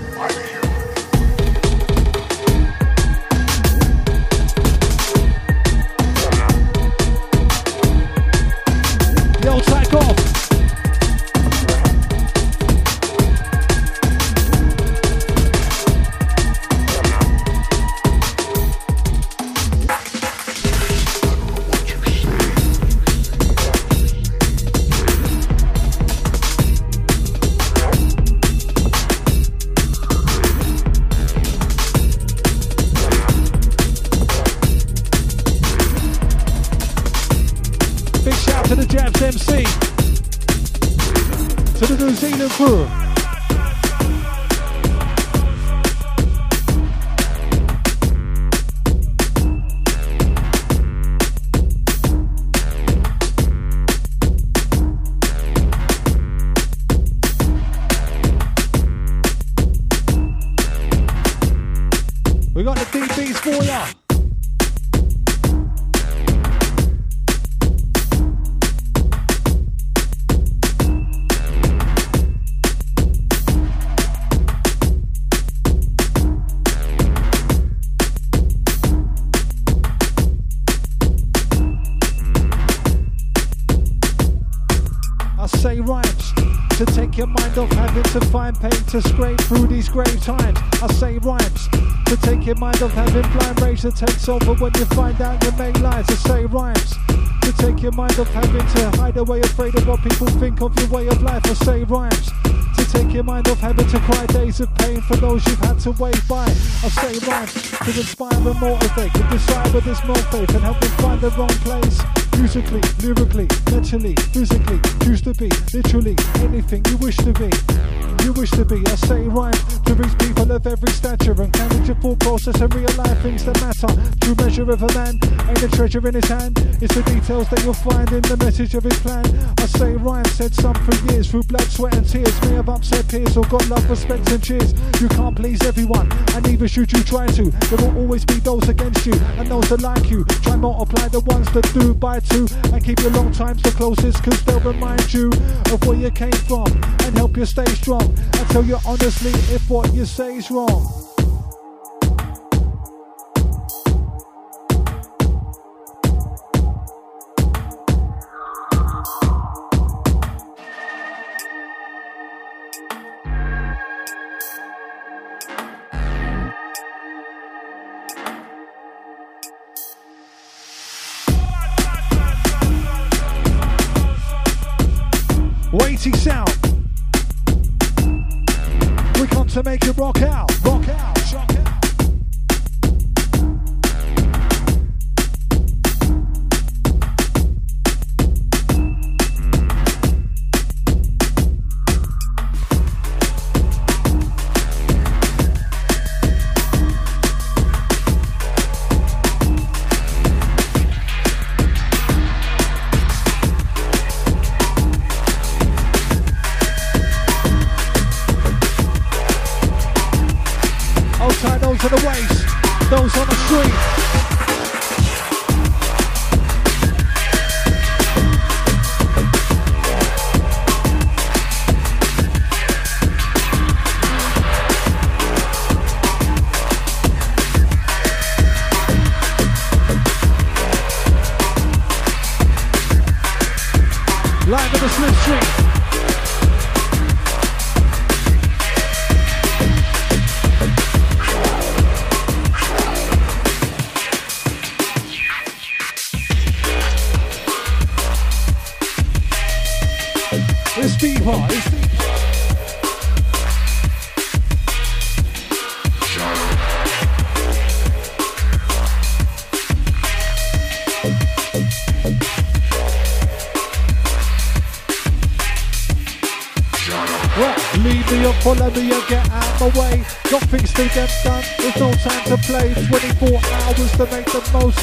To take your mind off having to find pain to scrape through these grave times. I say rhymes to take your mind off having blind rage that takes over when you find out your main lies. I say rhymes to take your mind off having to hide away afraid of what people think of your way of life. I say rhymes to take your mind off having to cry days of pain for those you've had to wait by. I say rhymes to inspire and motivate, to decide with this more faith and help them find the wrong place. Musically, lyrically, mentally, physically, choose to be, literally, anything you wish to be. You wish to be, I say rhymes to reach people of every stature and manage your full process and realize things that matter. True measure of a man ain't a treasure in his hand, it's the details that you'll find in the message of his plan. I say rhymes said some for years through blood, sweat, and tears. May have upset peers or got love, respect, and cheers. You can't please everyone, and neither should you try to. There will always be those against you and those that like you. Try multiply the ones that do by two and keep your long times the closest, cause they'll remind you of where you came from and help you stay strong and tell you honestly if what you say is wrong.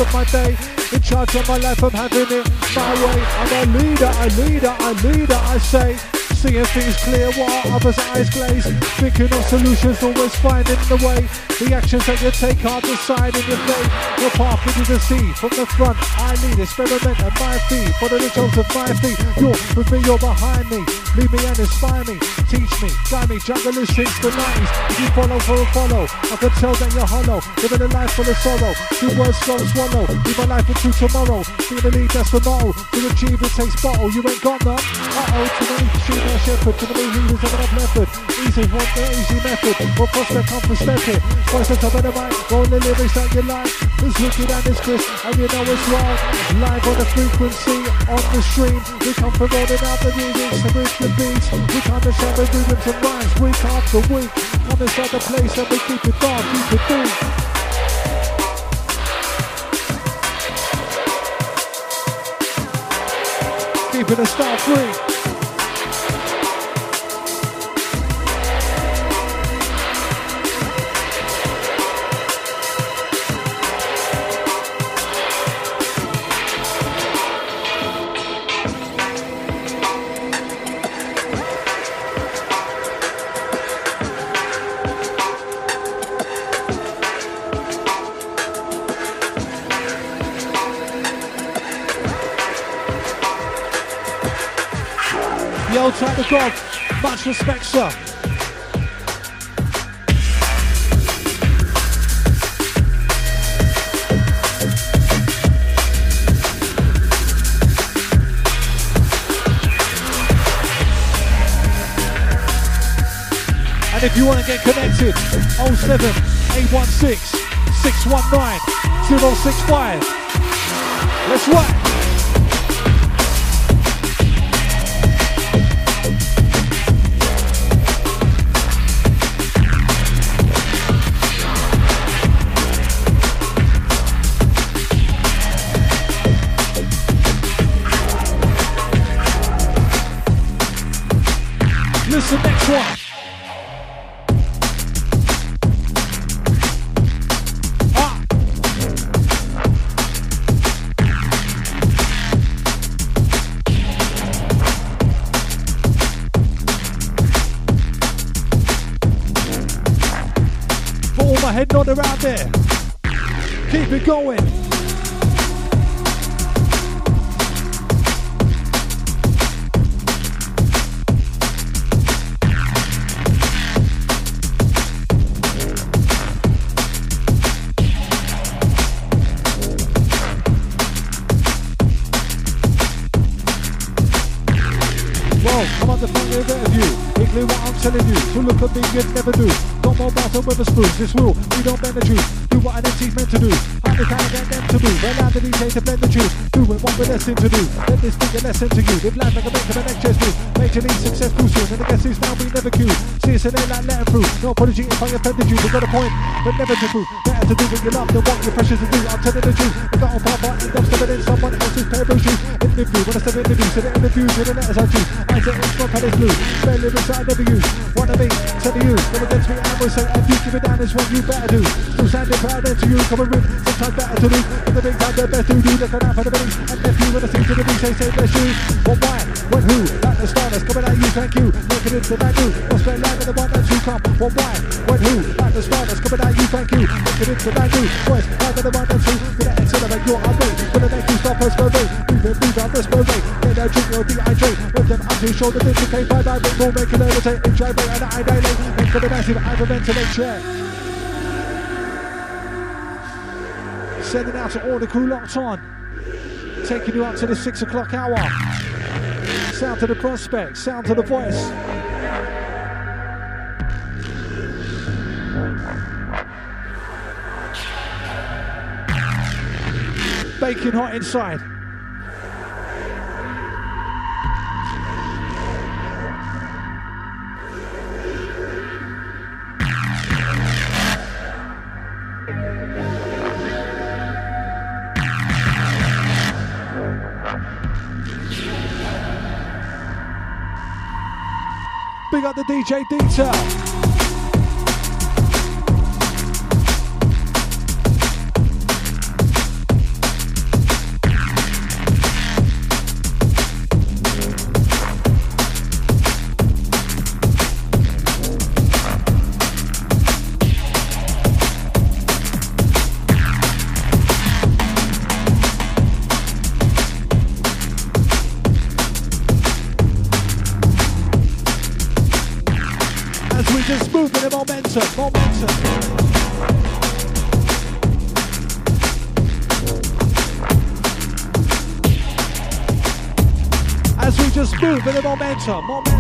Of my day. In charge of my life, I'm having it my way. I'm a leader, a leader, a leader, I say. Seeing things clear while others' eyes glaze. Thinking of solutions, always finding the way. The actions that you take are deciding your fate. Your path into the sea. From the front, I lead, experiment at my feet. Follow the toes of my feet. You're with me, you're behind me. Lead me and inspire me. Teach me, guide me, jungle is since the 90s. If you follow for a follow, I can tell that you're hollow. Living a life full of sorrow. Two words go swallow. Leave my life into tomorrow. Being a lead, that's the motto. To achieve it takes bottle. You ain't got none. Uh-oh, too many sheep and shepherd. Too many leaders having up leopard. Easy, one the easy method. What prospect come from stepping? At the top of the mic. Roll the lyrics that you like. It's wicked and it's crisp. And you know it's wrong. Live on the frequency, on the stream. We come from rolling out the music, some the beats. We come to share the rhythms and rhymes week after week. Come inside the place and we keep it dark, keep it deep. Keeping the start free. God. Much respect, sir. And if you want to get connected, 07 816 619 065. Let's rock. Lesson to you. Live life like a make of an next do. Major league success soon. And the guess who's now we never queue. See us in there like letting through. No apology if I offended you. We got a point, but never to prove. Better to do what you love than what your pressures to do. I'm telling the truth. We got on part, but end up stepping in someone else's pair of shoes. Interview, when I step in the view, so the interviews with the letters I choose. I say it's my palace blue. Spell lyrics that I never use. One of me, said to you. When against me, I will say, if you give it down, it's what you better do. Still standing proud and to you, coming with sometimes better to do. But the big time, the best to do. Looking out for the belly. And you I see to the beat, say, bless you. What, why, when, who? Like the stardust coming at you, thank you. Making it that I do. What's better live in the one that you come. What, why, when, who? Like the stardust coming at you, thank you. Making it that I do. Boys, live in the one that you. Gonna accelerate your upgrade. Gonna make you stop perspirate. Move it, move out, respirate. Get a drink or dehydrate. With them up to your shoulder, duplicate by my ring. Will make it levitate. And I dilate. Make for the massive hyperventilate track. Sending out to all the crew locked on. Taking you up to the six o'clock hour. Sound to the prospect, sound to the voice. Baking hot inside. Big up the DJ Detail. In the momentum, momentum.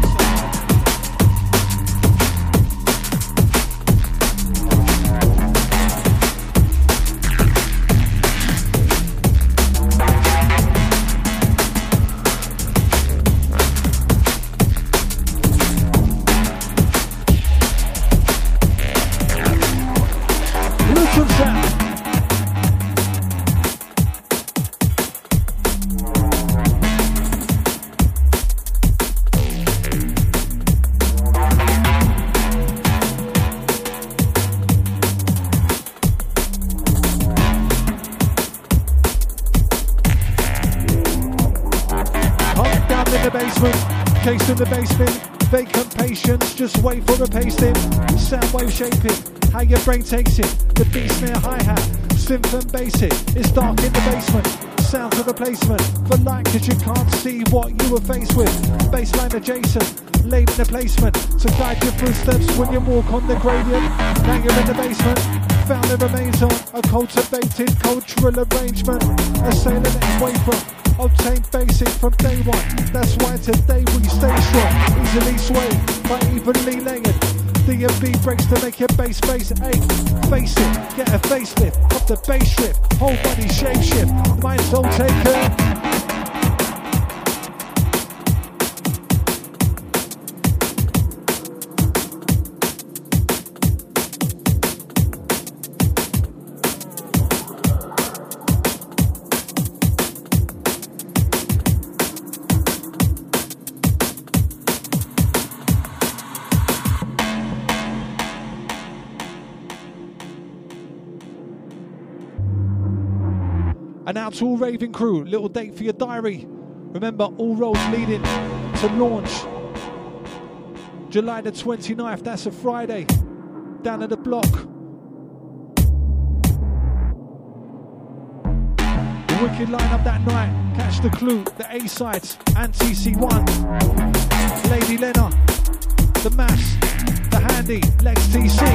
Just wait for the pasting. Sound wave shaping, how your brain takes it. The beat snare hi hat, synth and basic. It's dark in the basement. Sound for replacement for light, cause you can't see what you were faced with. Baseline adjacent, laid in the placement to guide your footsteps when you walk on the gradient. Now you're in the basement. Found the remains on a cultivated cultural arrangement. A sailor that's from basic from day one. That's why today we stay strong, easily swayed by evenly layered. DNB breaks to make your base face ache. Face it, get a facelift of the bass strip. Whole body shape shift, mind soul taker. To all raving crew, little date for your diary. Remember, all roads leading to launch July the 29th. That's a Friday. Down at the block. The wicked lineup that night. Catch the clue, the A sides, and TC1. Lady Lena, the Mass, the Handy, Lex TC.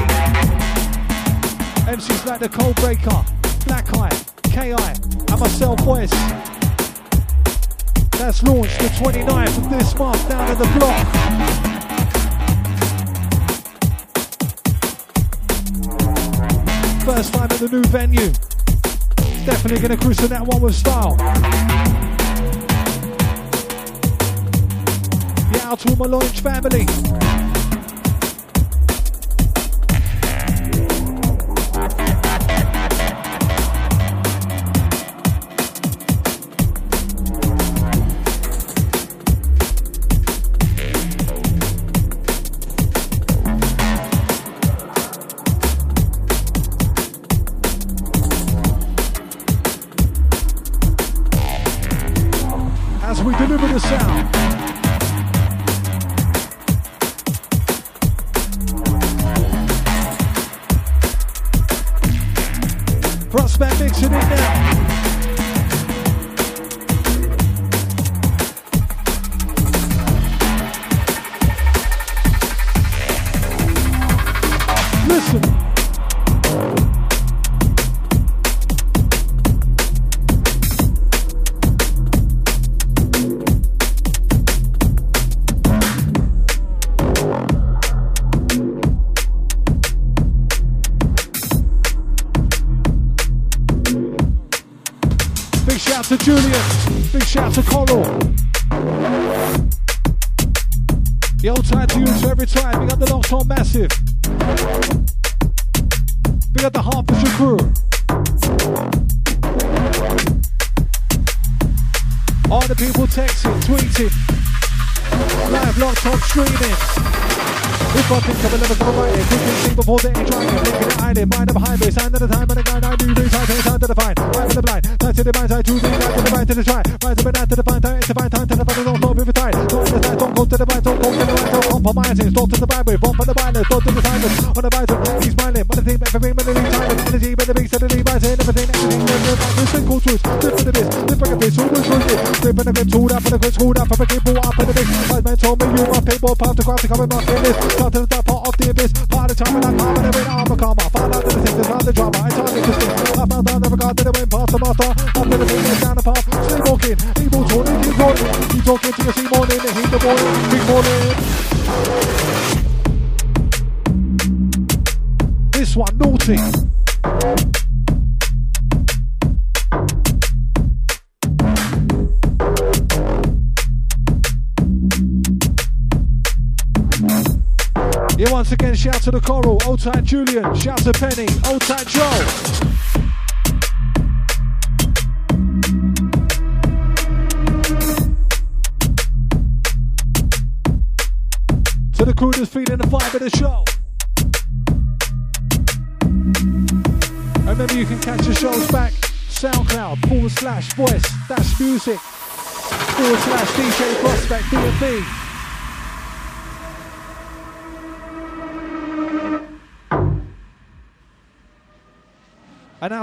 MCs like the Cold Breaker, Black Eye, KI, and myself, Voice. That's launched the 29th of this month down at the block. First time at the new venue. Definitely gonna cruise in that one with style. Yeah, out to all my launch family. Julian, shout to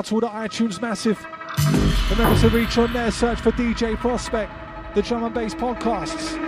out to all the iTunes massive. Remember to reach on there, search for DJ Prospect, the drum and bass podcasts.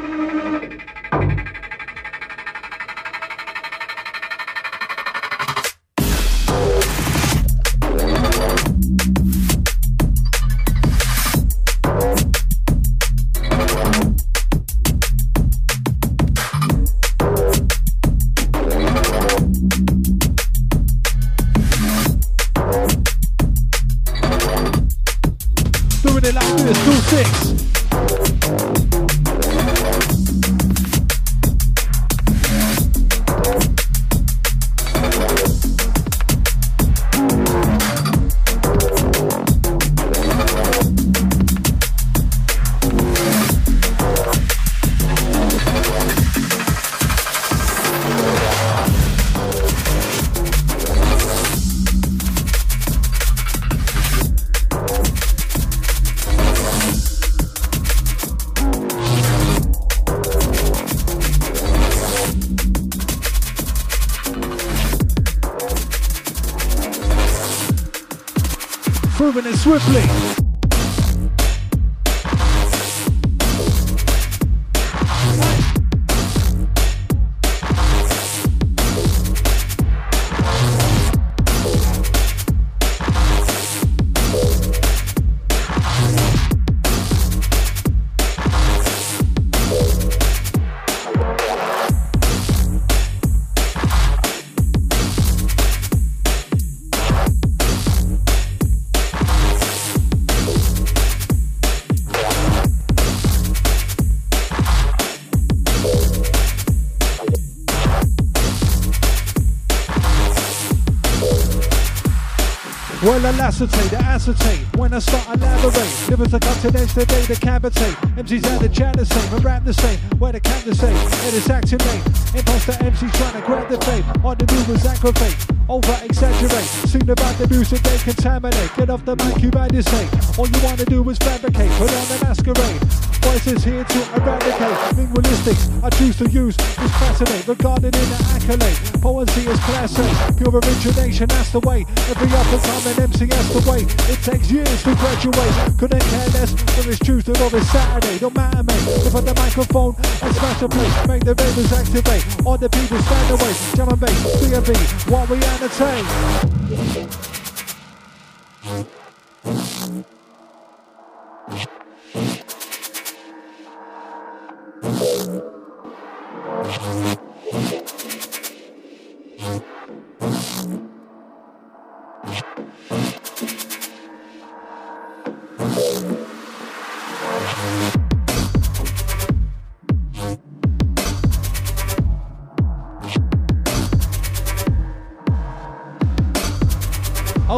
I lacetate, I acetate when I start elaborate. Livers are cut to next the day to cavitate. MCs and the chat the same, and rap the same. Where the cat the same, it is activate. Imposter MC trying to grab the fame. On the movers aggravate, over exaggerate. Sing about the music they contaminate. Get off the mic, you bad say. All you wanna do is fabricate, put on the masquerade. Voices here to eradicate linguistics. I choose to use is fascinate, regarded in the accolade. Poesy is classic, pure origination, that's the way. Every up and coming MC has to wait. It takes years to graduate. Couldn't care less whether it's Tuesday or it's Saturday. Don't matter, mate. Lift up the microphone and smash the place. Make the ravens activate. All the people stand away. Jam and bass, B&B, what we entertain.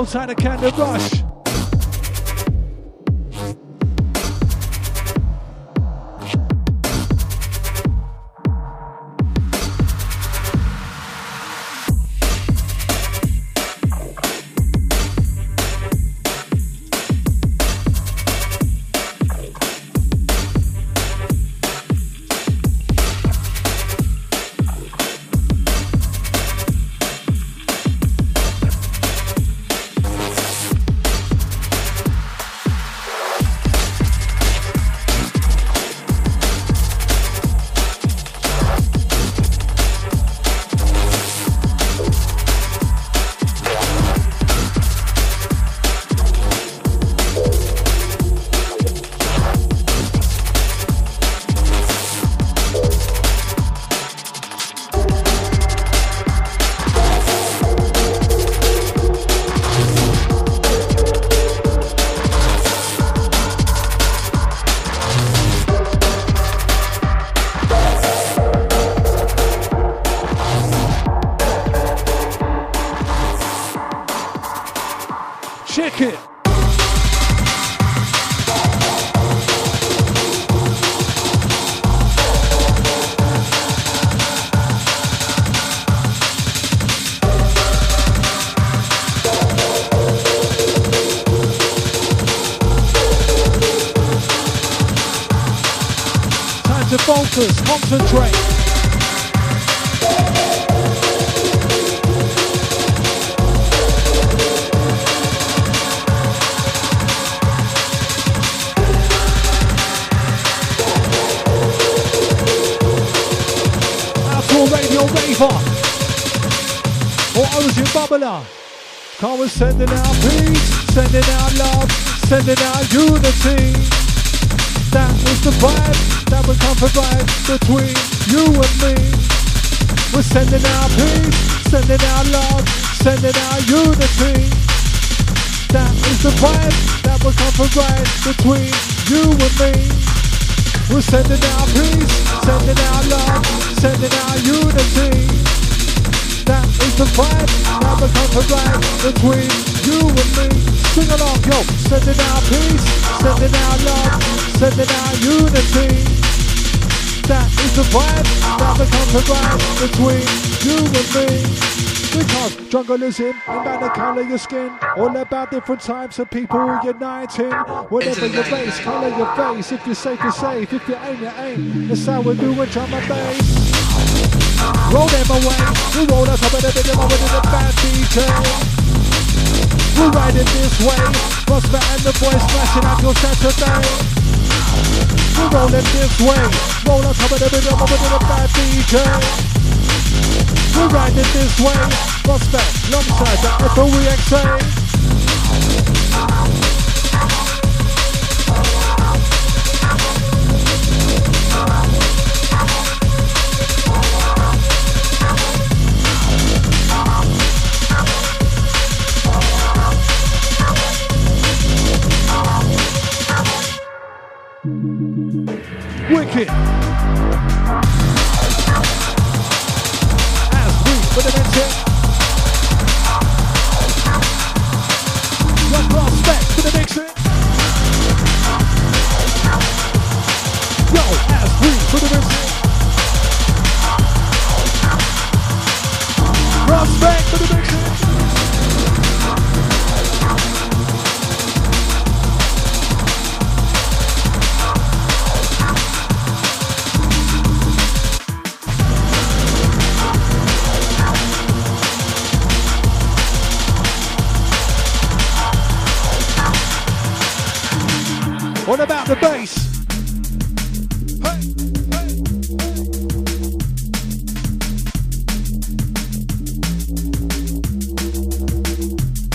Outside the Candle Rush. Sending out unity. That is the vibe that we can provide between you and me. We're sending out peace, sending out love, sending out unity. That is the vibe that we can provide between you and me. Sing along, yo. Sending out peace, sending out love, sending out unity. That is the vibe that we can provide between you and me. Because jungleism ain't about the colour of your skin. All about different types of people uniting. Whatever your base, colour your face. If you're safe, you're safe. If you aim, you aim. That's how we do it, drum and bass. Roll them away. We roll us up in a bit of with a bad DJ. We're riding this way. Prosper and the boys smashing out your Saturday. We're rolling this way. Roll us up in a bit of with a bad DJ. We're riding this way. Prosper alongside the FOEXA.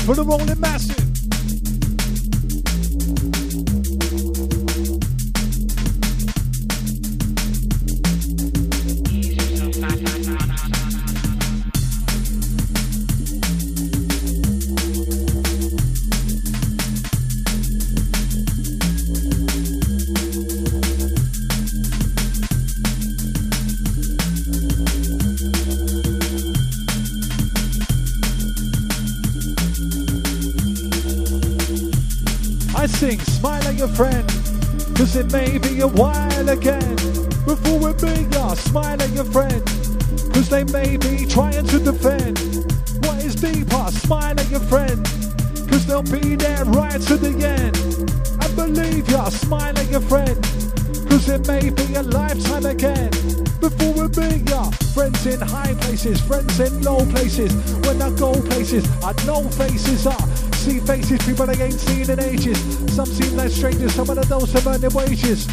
For the rolling massive. Know faces are. See faces, people I ain't seen in ages. Some seem like strangers, some of those have earned their wages.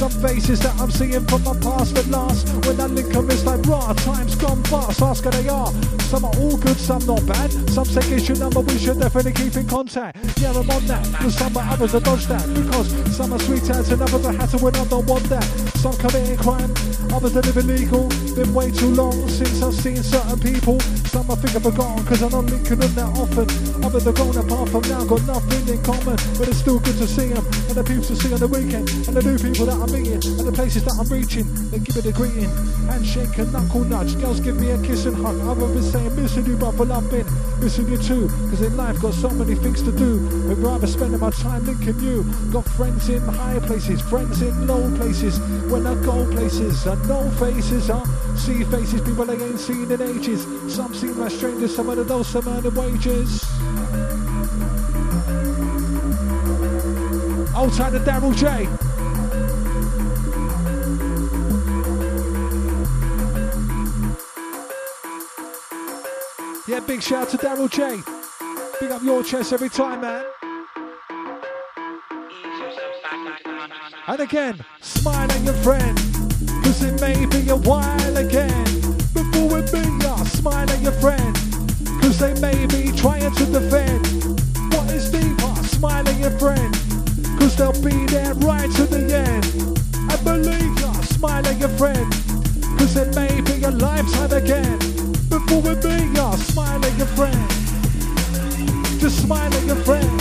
Some faces that I'm seeing from my past at last. When I link 'em, it's like raw, time's gone fast. Ask they are. Some are all good, some not bad. Some say it's your number, we should definitely keep in contact. Yeah, I'm on that. Cause some are others are dodge that. Because some are sweet sweethearts and others are hatter when I don't want that. Some committing crime, others that live illegal. Been way too long since I've seen certain people. I think I've forgotten because I'm not linking them that often. Others are gone apart from now, got nothing in common. But it's still good to see them. And the people to see on the weekend. And the new people that I'm meeting. And the places that I'm reaching. They give me the greeting. Handshake and knuckle nudge. Girls give me a kiss and hug. I've been saying, missing you, brother, I've been missing you too. Because in life, got so many things to do. I'd rather spending my time linking you. Got friends in high places, friends in low places. When I go places, I know faces. I see faces, people I ain't seen in ages. Some seem like strangers, some of those some earning wages. Old time to Daryl J. Yeah, big shout out to Daryl J. Big up your chest every time, man. And again, smile at your friend, cause it may be a while again. Before we meet ya, smile at your friend, cause they may be trying to defend. What is deeper? Smile at your friend, cause they'll be there right to the end. And believe ya, smile at your friend, cause it may be a lifetime again. Before we meet ya, smile at your friend. Just smile at your friend.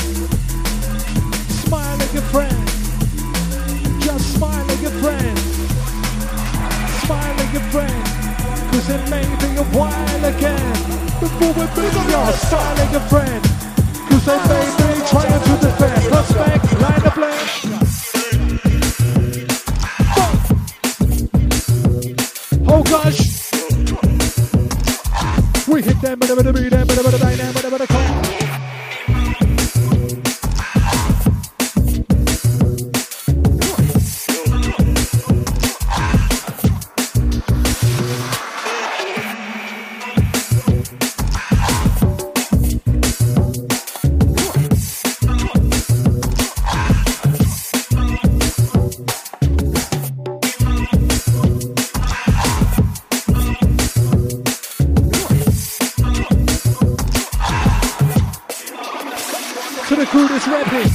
Smile at your friend. Your friend. Cause it may be a while again. Before we ya, smile at your friend. Cause they may be trying to defend. Prospect, line the crew that's repping.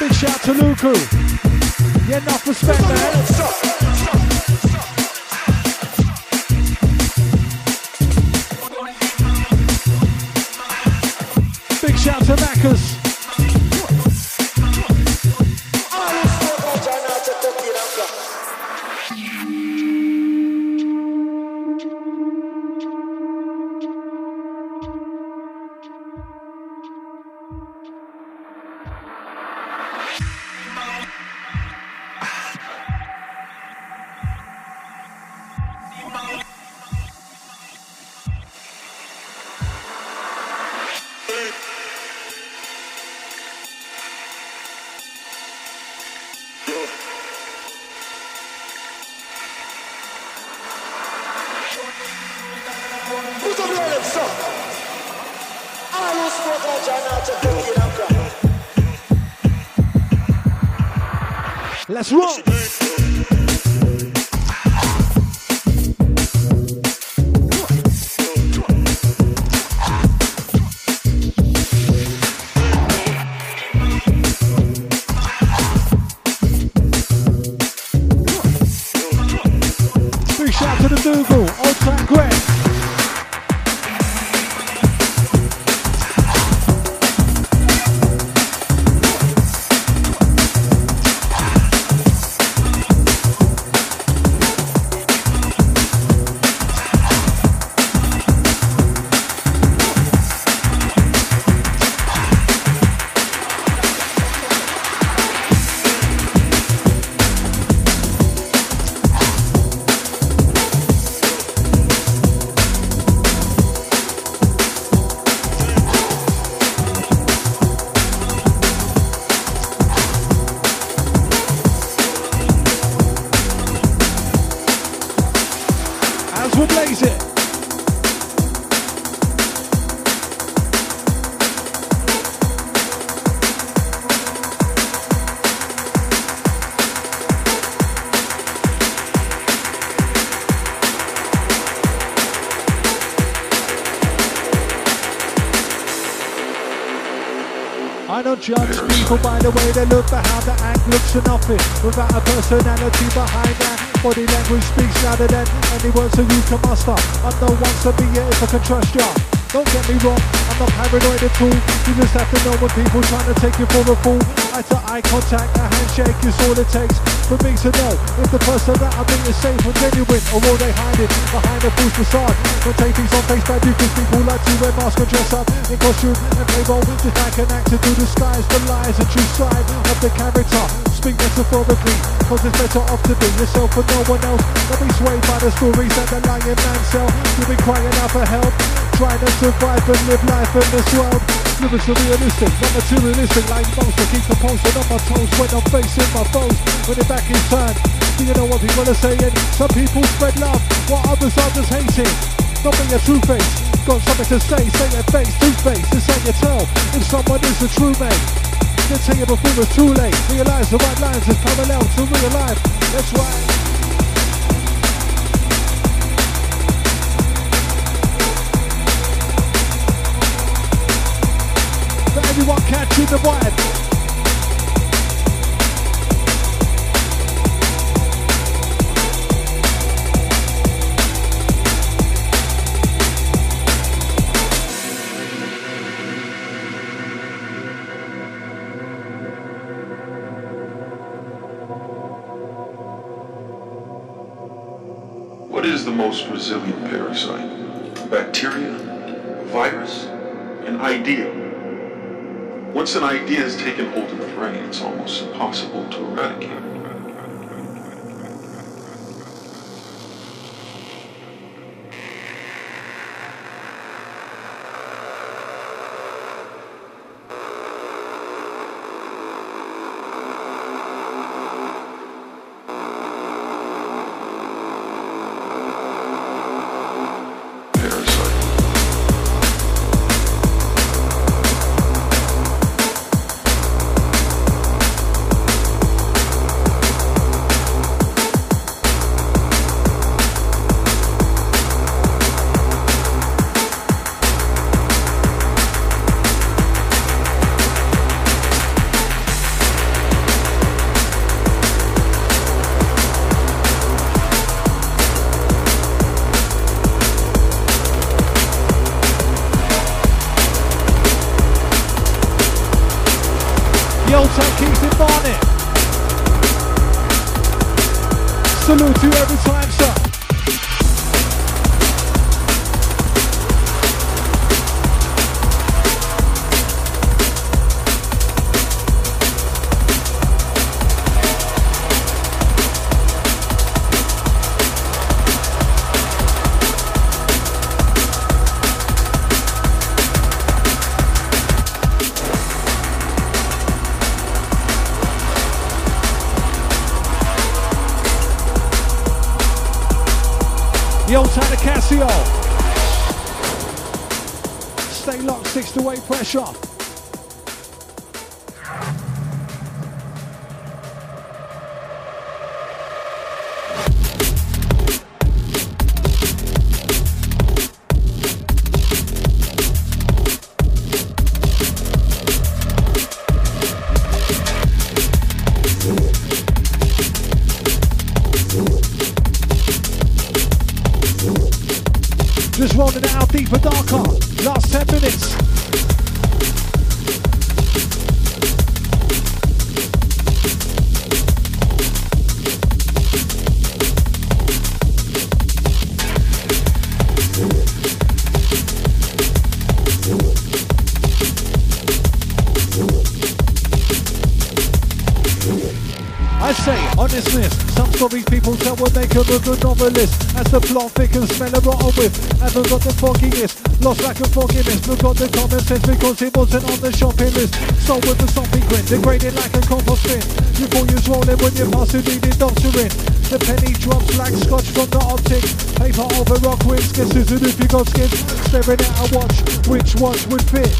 Big shout to Luku. Yeah, enough respect, man. Let's people by the way they look, but how the act looks are nothing. Without a personality behind that, body language speaks louder than any words that you can muster. I'm no one to be it if I can trust ya. Don't get me wrong, I'm not paranoid at all. You just have to know when people trying to take you for a fool. Eye to eye contact, a handshake is all it takes for me to know if the person that I'm meeting is safe and genuine, or will they hide it behind a false facade? Don't take things on face value because people like to wear masks and dress up in costume and play role just like an actor to disguise the lies and true side of the character. Speak metaphorically, cause it's better off to be yourself and no one else. Don't be swayed by the stories that the lying man sell. You've crying out for help, trying to survive and live life in this world. Realistic, not materialistic like most. I keep the posting on my toes when I'm facing my foes. When the back turned, do you know what people are saying? Some people spread love, while others are just hating. Don't be a true face, got something to say, say it face to face. This how you tell if someone is a true mate. They tell you before it's too late. Realize the right lines is parallel to real life. That's right. Everyone catching the vibe. What is the most resilient parasite? Bacteria, virus, an idea. Once an idea has taken hold of the brain, it's almost impossible to eradicate. planter as the rotten with. Haven't got the fogginess, lost lack of forgiveness. But got the common sense because it wasn't on the shopping list. So with a stomping grin, degraded like a compost bin. You thought you was rolling when you pass it, needed doctoring. The penny drops like scotch from the optic. Paper over rock wins, guess who's if you got skins? Staring at a watch, which watch would fit?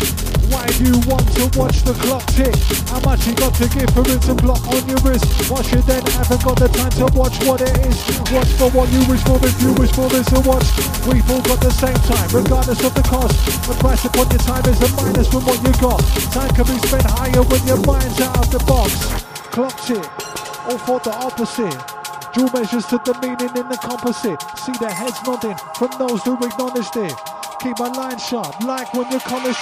Why do you want to watch the clock tick? How much you got to give for it to block on your wrist? Watch it then, haven't got the time to watch what it is. Watch for what you wish for if you wish for this to watch. We've all got the same time, regardless of the cost. The price upon your time is a minus from what you got. Time can be spent higher when your mind's out of the box. Clock tick, all for the opposite. Dual measures to the meaning in the composite. See their heads nodding from those who acknowledged it. Keep my line sharp, like when you're coloring.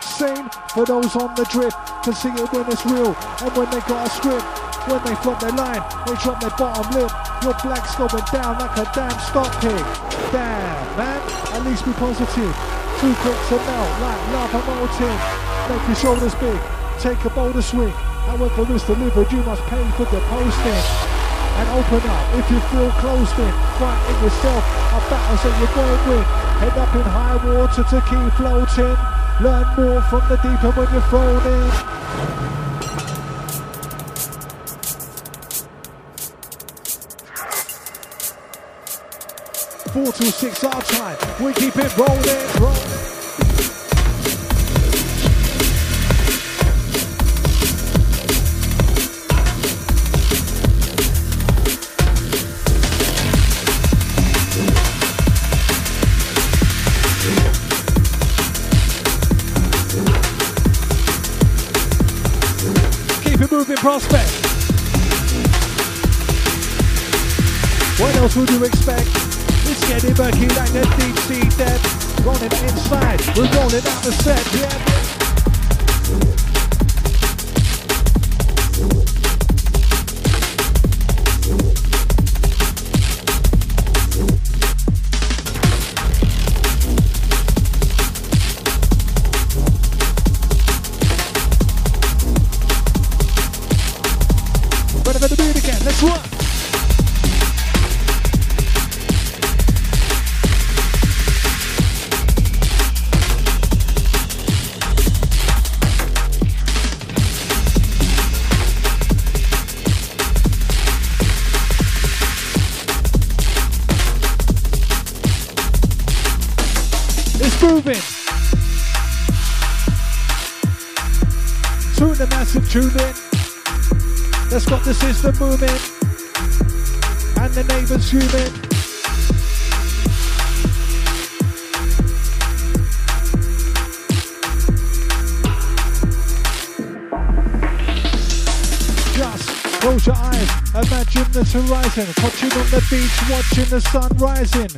Same for those on the drip, can see it when it's real and when they got a script. When they flop their line, they drop their bottom lip. Your black's going down like a damn stock pick. Damn, man, at least be positive. Two quick to melt like lava molten. Make your shoulders big, take a bolder swing. However it's delivered, you must pay for the posting and open up if you feel closed in. Fight in yourself, a battles that you're going to win. Head up in high water to keep floating. Learn more from the deeper when you're thrown in. Four to six our time. We keep it rolling, rolling. Keep it moving, prospect. What else would you expect? It's getting murky like the deep sea depth. Rolling inside, we're rolling out the set, yeah. Tune. Let's got the system moving. And the neighbors. Just close your eyes, imagine this horizon. Touching on the beach, watching the sun rising.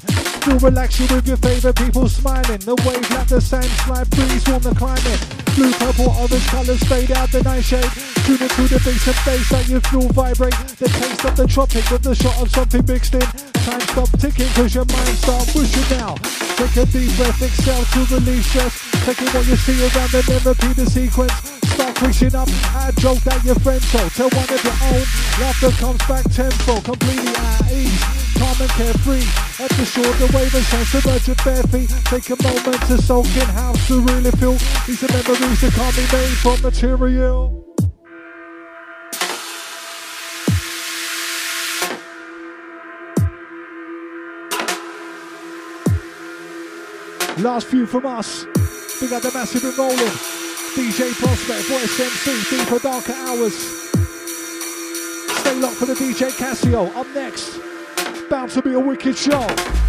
Feel relaxing with your favorite people smiling. The wave like the sand slide breeze warm the climate. Blue, purple, orange colors fade out the nightshade. Tune into the bass and bass that you feel vibrate. The taste of the tropic with the shot of something mixed in. Time stop ticking cause your mind start pushing now. Take a deep breath, exhale to relieve stress. Taking what you see around and then repeat the sequence. Start pushing up at a joke that your friend told. Tell one of your own. Laughter comes back tenfold, completely at ease. And carefree. At the shore, the wave and of urgent bare feet. Take a moment to soak in how to really feel. These are memories that can't be made from material. Last few from us. We got the massive and rolling. DJ Prospect, Voice MC, Deeper Darker Hours. Stay locked for the DJ Casio. Up next, bound to be a wicked show.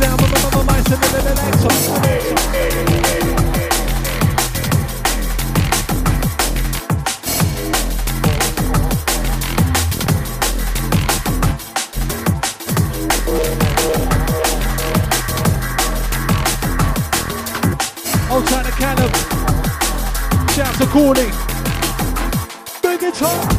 Down, mama mama to kind of shout to Corny. Big guitar.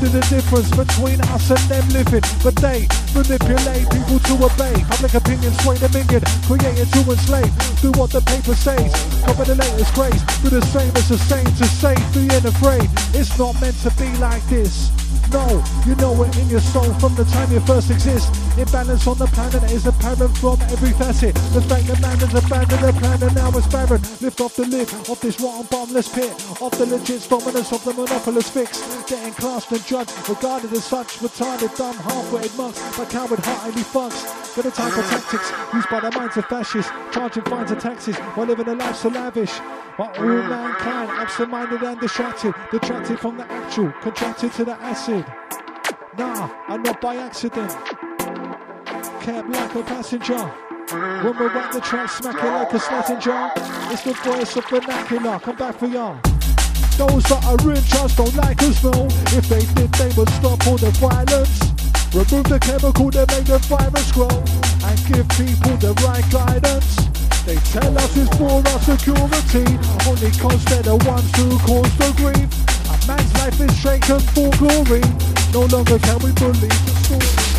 You the difference between us and them living, but they manipulate people to obey. Public opinion sway the million, created to enslave. Do what the paper says, cover the latest craze. Do the same as the same to say, being afraid. It's not meant to be like this. No, you know it in your soul from the time you first exist. Imbalance on the planet is apparent from every facet. The fact that man has abandoned the plan and now it's barren. Lift off the lid of this rotten bottomless pit. Of the legit dominance of the monopolist fix. Getting classed and judged, regarded as such. Retarded, dumb, half-witted monks. By coward heartedly fucks. For the type of tactics used by the minds of fascists. Charging fines and taxes while living a life so lavish. But all mm. mankind, absent-minded and distracted. Detracted from the actual, contracted to the acid. Nah, I'm not by accident. Kept like a passenger. When we whack the track, smack it like a slapping jar. It's the voice of vernacular. Come back for ya. Those that are in charge don't like us, no. If they did, they would stop all the violence. Remove the chemical that made the virus grow and give people the right guidance. They tell us it's for our security, only cause they're the ones who cause the grief. A man's life is shaken for glory. No longer can we believe the story.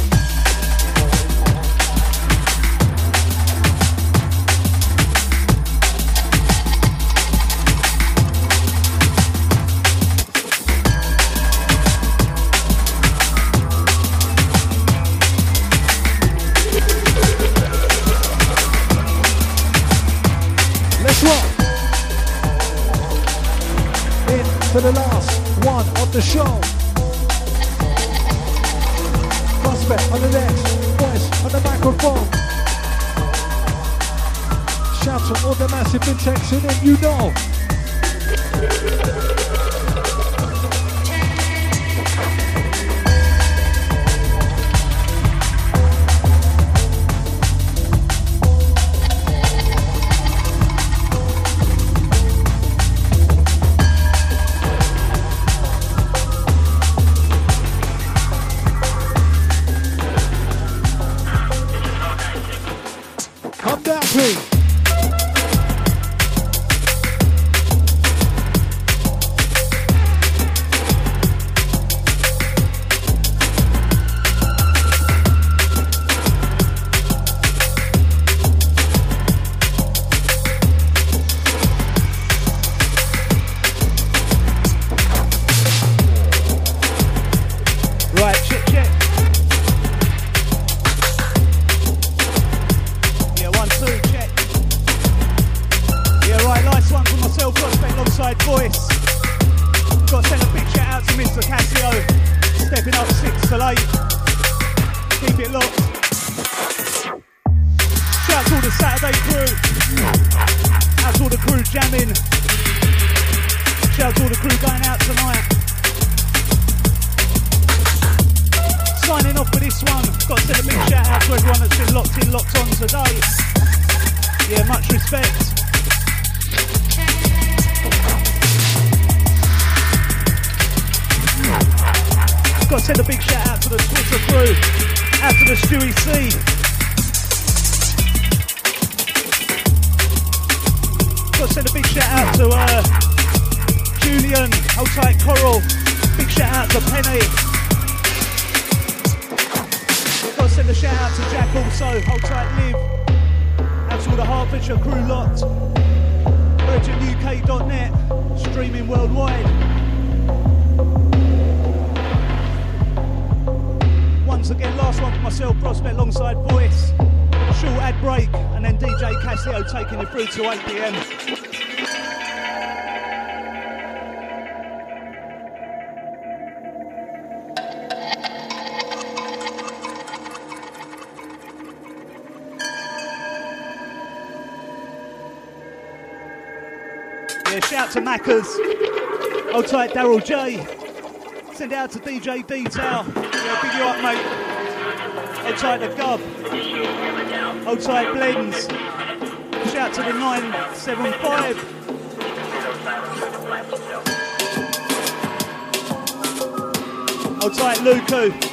for the last one of the show. Prospect on the next, voice on the microphone. Shout to all the massive intakes in it, you know. Daryl J. Send out to DJ Detail. Yeah, you up, mate. Hold tight the Gov. Hold tight Blends. Shout to the 975. Hold tight Luku.